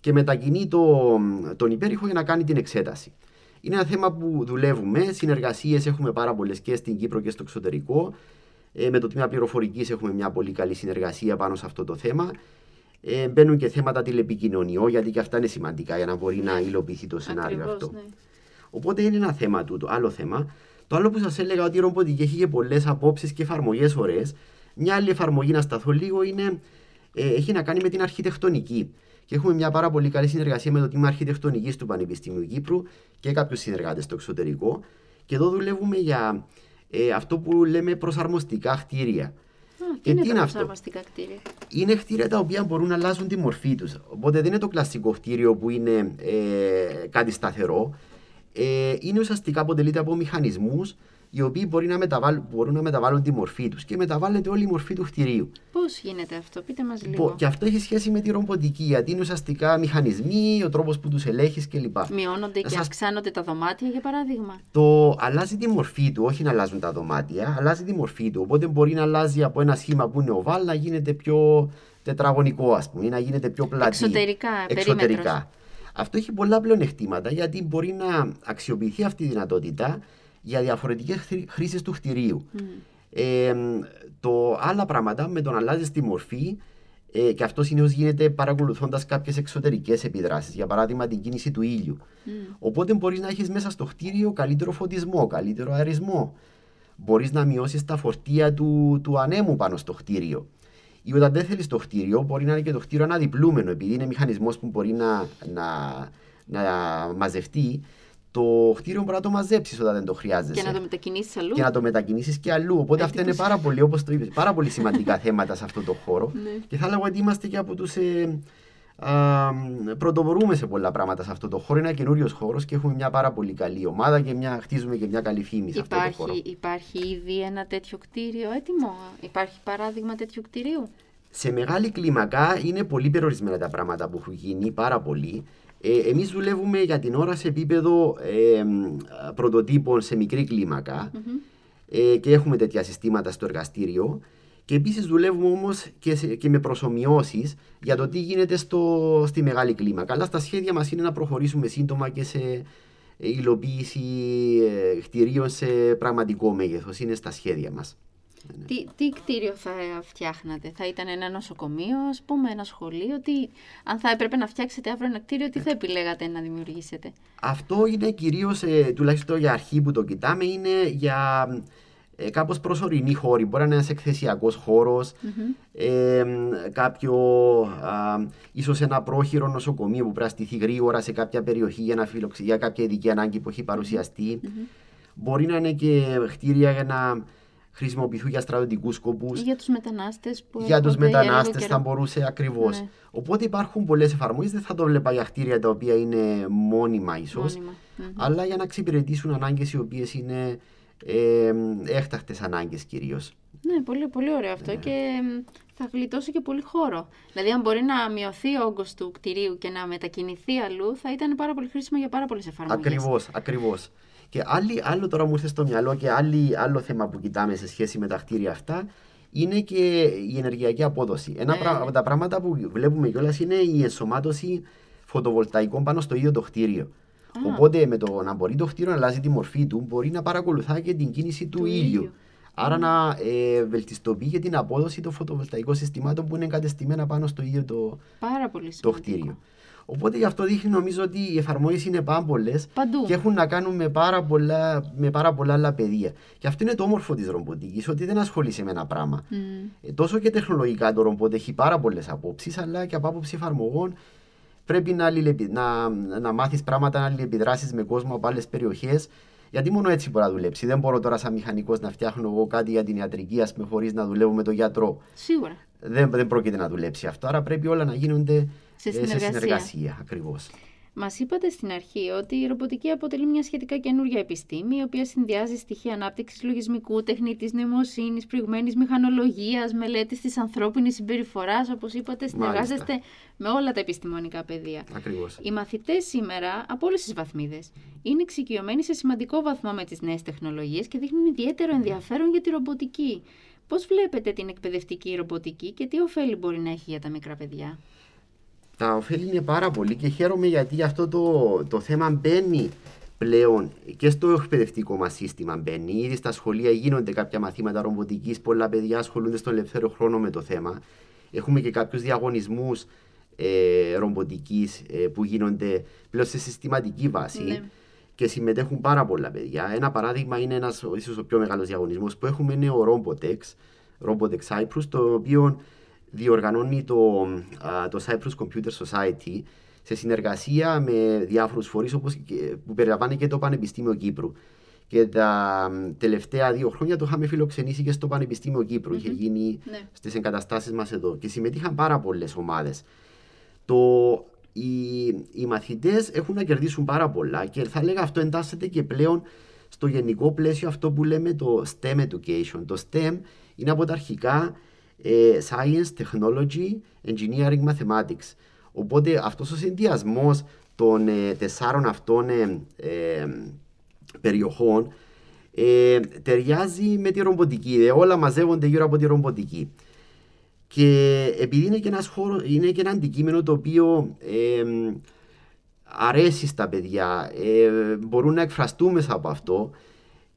και μετακινεί το, τον υπέρηχο για να κάνει την εξέταση. Είναι ένα θέμα που δουλεύουμε. Συνεργασίες έχουμε πάρα πολλές και στην Κύπρο και στο εξωτερικό. Ε, με το τμήμα πληροφορικής έχουμε μια πολύ καλή συνεργασία πάνω σε αυτό το θέμα. Ε, μπαίνουν και θέματα τηλεπικοινωνιών, γιατί και αυτά είναι σημαντικά για να μπορεί να υλοποιηθεί το σενάριο Ακριβώς, αυτό. ναι. Οπότε είναι ένα θέμα τούτο. Άλλο θέμα. Το άλλο που σας έλεγα ότι η ρομποτική έχει και πολλές απόψεις και εφαρμογές ωραίες. Μια άλλη εφαρμογή, να σταθώ λίγο, είναι, ε, έχει να κάνει με την αρχιτεκτονική. Και έχουμε μια πάρα πολύ καλή συνεργασία με το τμήμα αρχιτεκτονικής του Πανεπιστημίου Κύπρου και κάποιους συνεργάτες στο εξωτερικό. Και εδώ δουλεύουμε για ε, αυτό που λέμε προσαρμοστικά κτίρια. Α, Και τι είναι τι τα είναι αυτό; προσαρμοστικά κτίρια. Είναι κτίρια τα οποία μπορούν να αλλάζουν τη μορφή τους. Οπότε δεν είναι το κλασικό κτίριο που είναι ε, κάτι σταθερό. Ε, είναι ουσιαστικά αποτελείται από μηχανισμούς οι οποίοι μπορεί να μεταβάλουν, μπορούν να μεταβάλουν τη μορφή τους και μεταβάλλεται όλη η μορφή του κτηρίου. Πώς γίνεται αυτό, πείτε μας λίγο. Πο- Και αυτό έχει σχέση με τη ρομποτική, γιατί είναι ουσιαστικά μηχανισμοί, ο τρόπος που τους ελέγχεις κλπ. Μειώνονται και Σας- αυξάνονται τα δωμάτια, για παράδειγμα; Το αλλάζει τη μορφή του, όχι να αλλάζουν τα δωμάτια, αλλάζει τη μορφή του. Οπότε μπορεί να αλλάζει από ένα σχήμα που είναι οβάλ να γίνεται πιο τετραγωνικό, ας πούμε, ή να γίνεται πιο πλατή. Εξωτερικά, Εξωτερικά. περίμετρος. Αυτό έχει πολλά πλεονεκτήματα γιατί μπορεί να αξιοποιηθεί αυτή η δυνατότητα για διαφορετικές χρήσεις του κτηρίου. Ε, το άλλα πράγματα με το να αλλάζεις τη μορφή ε, και αυτό συνήθω γίνεται παρακολουθώντας κάποιες εξωτερικές επιδράσεις, για παράδειγμα την κίνηση του ήλιου. Οπότε μπορείς να έχεις μέσα στο κτίριο καλύτερο φωτισμό, καλύτερο αερισμό. Μπορείς να μειώσεις τα φορτία του, του ανέμου πάνω στο κτίριο. Ή όταν δεν θέλεις το κτίριο, μπορεί να είναι και το κτίριο αναδιπλούμενο, επειδή είναι μηχανισμός που μπορεί να, να, να μαζευτεί. Το κτίριο μπορεί να το μαζέψεις όταν δεν το χρειάζεσαι Και να το μετακινήσεις αλλού. και να το μετακινήσεις και αλλού. Οπότε αυτά είναι πάρα πολύ, όπως το είπες, πάρα πολύ σημαντικά [LAUGHS] θέματα σε αυτό το χώρο. Ναι. και θα έλεγα ότι είμαστε και από τους. Ε, α, πρωτοπορούμε σε πολλά πράγματα σε αυτό το χώρο. Είναι ένα καινούριος χώρος και έχουμε μια πάρα πολύ καλή ομάδα και μια, χτίζουμε και μια καλή φήμη σε αυτό το χώρο. Υπάρχει, υπάρχει ήδη ένα τέτοιο κτίριο έτοιμο; Υπάρχει παράδειγμα τέτοιου κτηρίου; Σε μεγάλη κλίμακα είναι πολύ περιορισμένα τα πράγματα που έχουν γίνει, πάρα πολύ. Ε, εμείς δουλεύουμε για την ώρα σε επίπεδο ε, μ, πρωτοτύπων σε μικρή κλίμακα ε, και έχουμε τέτοια συστήματα στο εργαστήριο. Και επίσης δουλεύουμε όμως και, σε- και με προσωμιώσεις για το τι γίνεται στο, στη μεγάλη κλίμακα. Αλλά στα σχέδια μας είναι να προχωρήσουμε σύντομα και σε ε, υλοποίηση ε, κτηρίων σε πραγματικό μέγεθος. Είναι στα σχέδια μας. Τι, τι κτίριο θα φτιάχνατε, θα ήταν ένα νοσοκομείο, ας πούμε, ένα σχολείο; Τι, αν θα έπρεπε να φτιάξετε αύριο ένα κτίριο, τι θα επιλέγατε να δημιουργήσετε; Αυτό είναι κυρίως, ε, τουλάχιστον για αρχή που το κοιτάμε, είναι για ε, κάπως προσωρινή χώρη. Μπορεί να είναι ένας εκθεσιακός χώρος, ε, κάποιο, α, ίσως ένα πρόχειρο νοσοκομείο που πρέπει να στηθεί γρήγορα σε κάποια περιοχή για, να φιλοξε- για κάποια ειδική ανάγκη που έχει παρουσιαστεί. Μπορεί να είναι και κτίρια για να χρησιμοποιηθούν για στρατιωτικούς σκοπούς. Για τους μετανάστες που Για τους έρχονται για λίγο μετανάστες καιρό. θα μπορούσε ακριβώς. Ναι. Οπότε υπάρχουν πολλές εφαρμογές. Δεν θα το βλέπα για κτίρια τα οποία είναι μόνιμα ίσως. Μόνιμα. Μμμ. Αλλά για να εξυπηρετήσουν ανάγκες οι οποίες είναι ε, έκτακτες ανάγκες κυρίως. Ναι, πολύ, πολύ ωραίο αυτό και μ, θα γλιτώσει και πολύ χώρο. Δηλαδή, αν μπορεί να μειωθεί ο όγκος του κτηρίου και να μετακινηθεί αλλού, θα ήταν πάρα πολύ χρήσιμο για πάρα πολλές εφαρμογές. Ακριβώς, ακριβώς. Και άλλη, άλλο τώρα μου ήρθε στο μυαλό και άλλη, άλλο θέμα που κοιτάμε σε σχέση με τα κτίρια αυτά είναι και η ενεργειακή απόδοση. Ένα Ναι, πρα- ναι. από τα πράγματα που βλέπουμε κιόλας είναι η ενσωμάτωση φωτοβολταϊκών πάνω στο ίδιο το κτίριο. Α. Οπότε με το να μπορεί το κτίριο να αλλάζει τη μορφή του, μπορεί να παρακολουθά και την κίνηση του, Του ήλιου. ήλιου. Άρα να ε, βελτιστοποιεί και την απόδοση των φωτοβολταϊκών συστημάτων που είναι εγκατεστημένα πάνω στο ίδιο το, Πάρα πολύ το σημαντικό. κτίριο. Οπότε γι' αυτό δείχνει νομίζω ότι οι εφαρμογέ είναι πάμπολες Παντού. και έχουν να κάνουν με πάρα, πολλά, με πάρα πολλά άλλα πεδία. Και αυτό είναι το όμορφο της ρομποτικής, ότι δεν ασχολείσαι με ένα πράγμα. Μμ. Ε, τόσο και τεχνολογικά το ρομπότ έχει πάρα πολλές απόψεις, αλλά και από άποψη εφαρμογών πρέπει να, αλληλεπι- να, να μάθεις πράγματα, να αλληλεπιδράσεις με κόσμο από άλλες περιοχές. Γιατί μόνο έτσι μπορεί να δουλέψει. Δεν μπορώ τώρα, σαν μηχανικός, να φτιάχνω εγώ κάτι για την ιατρική, ας πούμε, χωρίς να δουλεύω με τον γιατρό. Σίγουρα. Δεν, δεν πρόκειται να δουλέψει αυτό. Άρα πρέπει όλα να γίνονται Σε ε, συνεργασία. συνεργασία. Ακριβώς. Μας είπατε στην αρχή ότι η ρομποτική αποτελεί μια σχετικά καινούργια επιστήμη, η οποία συνδυάζει στοιχεία ανάπτυξης λογισμικού, τεχνητής νοημοσύνης, προηγμένη μηχανολογίας, μελέτης της ανθρώπινης συμπεριφοράς. Όπως είπατε, συνεργάζεστε με όλα τα επιστημονικά πεδία. Ακριβώς. Οι μαθητές σήμερα, από όλες τις βαθμίδες, είναι εξοικειωμένοι σε σημαντικό βαθμό με τις νέες τεχνολογίες και δείχνουν ιδιαίτερο ενδιαφέρον για τη ρομποτική. Πώς βλέπετε την εκπαιδευτική ρομποτική και τι ωφέλη μπορεί να έχει για τα μικρά παιδιά; Τα ωφέλη είναι πάρα πολύ και χαίρομαι γιατί αυτό το, το θέμα μπαίνει πλέον και στο εκπαιδευτικό μας σύστημα μπαίνει. Ήδη στα σχολεία γίνονται κάποια μαθήματα ρομποτικής. Πολλά παιδιά ασχολούνται στο ελεύθερο χρόνο με το θέμα. Έχουμε και κάποιους διαγωνισμούς ε, ρομποτικής ε, που γίνονται πλέον σε συστηματική βάση. Ναι. Και συμμετέχουν πάρα πολλά παιδιά. Ένα παράδειγμα είναι ένας ίσως ο πιο μεγάλος διαγωνισμός που έχουμε είναι ο Robotex, Robotex Cyprus, το οποίο διοργανώνει το, α, το Cyprus Computer Society σε συνεργασία με διάφορους φορείς όπως και- που περιλαμβάνει και το Πανεπιστήμιο Κύπρου. Και τα μ, τελευταία δύο χρόνια το είχαμε φιλοξενήσει και στο Πανεπιστήμιο Κύπρου. Είχε γίνει Ναι. στις εγκαταστάσεις μας εδώ και συμμετείχαν πάρα πολλές ομάδες. Το, οι, οι μαθητές έχουν να κερδίσουν πάρα πολλά και θα έλεγα αυτό εντάσσεται και πλέον στο γενικό πλαίσιο αυτό που λέμε το STEM education. Το STEM είναι από τα αρχικά ε, Science, Technology, Engineering, Mathematics. Οπότε αυτός ο συνδυασμός των ε, τεσσάρων αυτών ε, ε, περιοχών ε, ταιριάζει με τη ρομποτική. Ε, όλα μαζεύονται γύρω από τη ρομποτική. Και επειδή είναι και, ένας χώρο, είναι και ένα αντικείμενο το οποίο ε, αρέσει στα παιδιά, ε, μπορούν να εκφραστούν μέσα από αυτό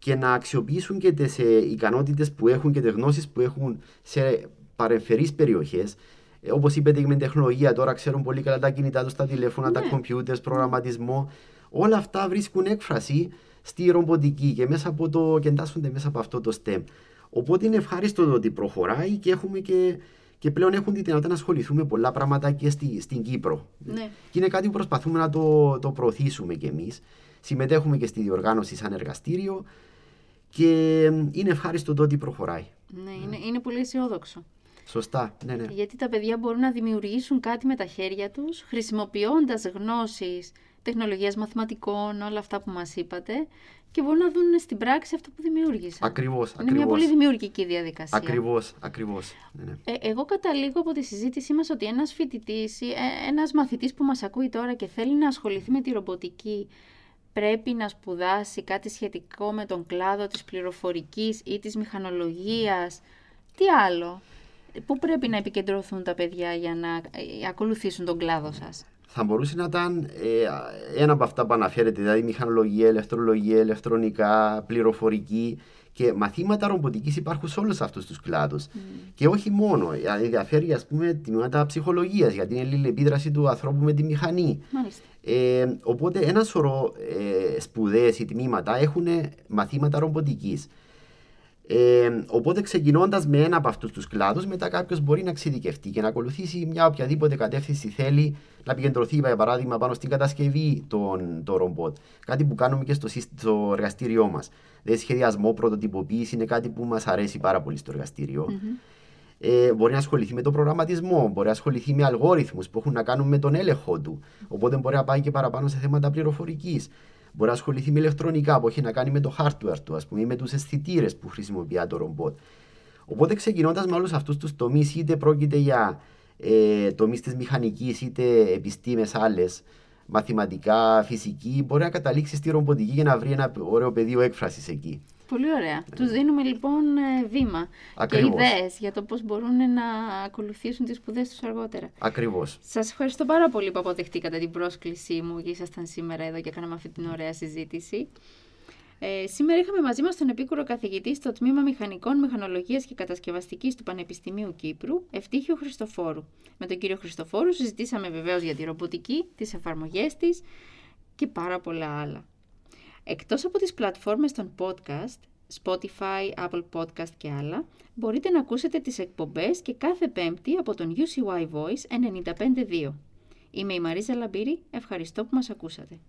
και να αξιοποιήσουν και τις ε, ικανότητες που έχουν και τις γνώσεις που έχουν σε παρεμφερείς περιοχές. Ε, όπως είπατε και με την τεχνολογία, τώρα ξέρουν πολύ καλά τα κινητά τους, τα τηλέφωνα, τα Ναι. κομπιούτερ, προγραμματισμό. Όλα αυτά βρίσκουν έκφραση στη ρομποτική και, μέσα από το, και εντάσσονται μέσα από αυτό το STEM. Οπότε είναι ευχάριστο το ότι προχωράει και έχουμε και, και πλέον έχουν τη δυνατότητα να ασχοληθούμε με πολλά πράγματα και στη, στην Κύπρο. Ναι. Και είναι κάτι που προσπαθούμε να το, το προωθήσουμε κι εμείς. Συμμετέχουμε και στη διοργάνωση σαν εργαστήριο και είναι ευχάριστο το ότι προχωράει. Ναι, είναι, είναι πολύ αισιόδοξο. Σωστά, ναι, ναι. Γιατί τα παιδιά μπορούν να δημιουργήσουν κάτι με τα χέρια τους, χρησιμοποιώντας γνώσεις τεχνολογίας μαθηματικών, όλα αυτά που μας είπατε, και μπορούν να δουν στην πράξη αυτό που δημιούργησαν. Ακριβώς, Είναι μια ακριβώς. πολύ δημιουργική διαδικασία. Ακριβώς, ακριβώς. Ναι, ναι. Ε, εγώ καταλήγω από τη συζήτησή μας ότι ένας φοιτητής, ή, ε, ένας μαθητής που μας ακούει τώρα και θέλει να ασχοληθεί με τη ρομποτική, πρέπει να σπουδάσει κάτι σχετικό με τον κλάδο της πληροφορικής ή της μηχανολογίας. Τι άλλο; Πού πρέπει να επικεντρωθούν τα παιδιά για να ε, ακολουθήσουν τον κλάδο σας; Θα μπορούσε να ήταν ε, ένα από αυτά που αναφέρετε, δηλαδή μηχανολογία, ηλεκτρολογία, ηλεκτρονικά, πληροφορική και μαθήματα ρομποτικής υπάρχουν σε όλους αυτούς τους κλάδους. Και όχι μόνο, ε, ενδιαφέρει ας πούμε τμήματα ψυχολογίας, γιατί είναι η αλληλεπίδραση του ανθρώπου με τη μηχανή. Μάλιστα. Ε, οπότε ένα σωρό ε, σπουδές ή τμήματα έχουν μαθήματα ρομποτικής. Ε, οπότε ξεκινώντας με ένα από αυτούς τους κλάδους, μετά κάποιος μπορεί να εξειδικευτεί και να ακολουθήσει μια οποιαδήποτε κατεύθυνση θέλει να επικεντρωθεί, για παράδειγμα, πάνω στην κατασκευή των, των ρομπότ. Κάτι που κάνουμε και στο, στο εργαστήριό μας. Δηλαδή, σχεδιασμό, πρωτοτυποποίηση είναι κάτι που μας αρέσει πάρα πολύ στο εργαστήριο. Mm-hmm. Ε, μπορεί να ασχοληθεί με τον προγραμματισμό, μπορεί να ασχοληθεί με αλγόριθμους που έχουν να κάνουν με τον έλεγχο του. Οπότε μπορεί να πάει και παραπάνω σε θέματα πληροφορικής. Μπορεί να ασχοληθεί με ηλεκτρονικά που έχει να κάνει με το hardware του, ας πούμε, ή με τους αισθητήρες που χρησιμοποιεί το ρομπότ. Οπότε ξεκινώντας με όλους αυτούς τους τομείς, είτε πρόκειται για ε, τομείς της μηχανικής, είτε επιστήμες άλλες, μαθηματικά, φυσική, μπορεί να καταλήξεις στη ρομποτική για να βρει ένα ωραίο πεδίο έκφρασης εκεί. Πολύ ωραία. Ναι. Τους δίνουμε λοιπόν ε, βήμα Ακριβώς. και ιδέες για το πώς μπορούν να ακολουθήσουν τις σπουδές τους αργότερα. Ακριβώς. Σας ευχαριστώ πάρα πολύ που αποδεχτήκατε την πρόσκλησή μου και ήσασταν σήμερα εδώ και κάναμε αυτή την ωραία συζήτηση. Ε, σήμερα είχαμε μαζί μας τον επίκουρο καθηγητή στο Τμήμα Μηχανικών Μηχανολογίας και Κατασκευαστικής του Πανεπιστημίου Κύπρου, Ευτύχιο Χριστοφόρου. Με τον κύριο Χριστοφόρου συζητήσαμε βεβαίως για τη ρομποτική, τις εφαρμογές της και πάρα πολλά άλλα. Εκτός από τις πλατφόρμες των podcast, Spotify, Apple Podcast και άλλα, μπορείτε να ακούσετε τις εκπομπές και κάθε πέμπτη από τον UCY Voice 95.2. Είμαι η Μαρίζα Λαμπύρη, ευχαριστώ που μας ακούσατε.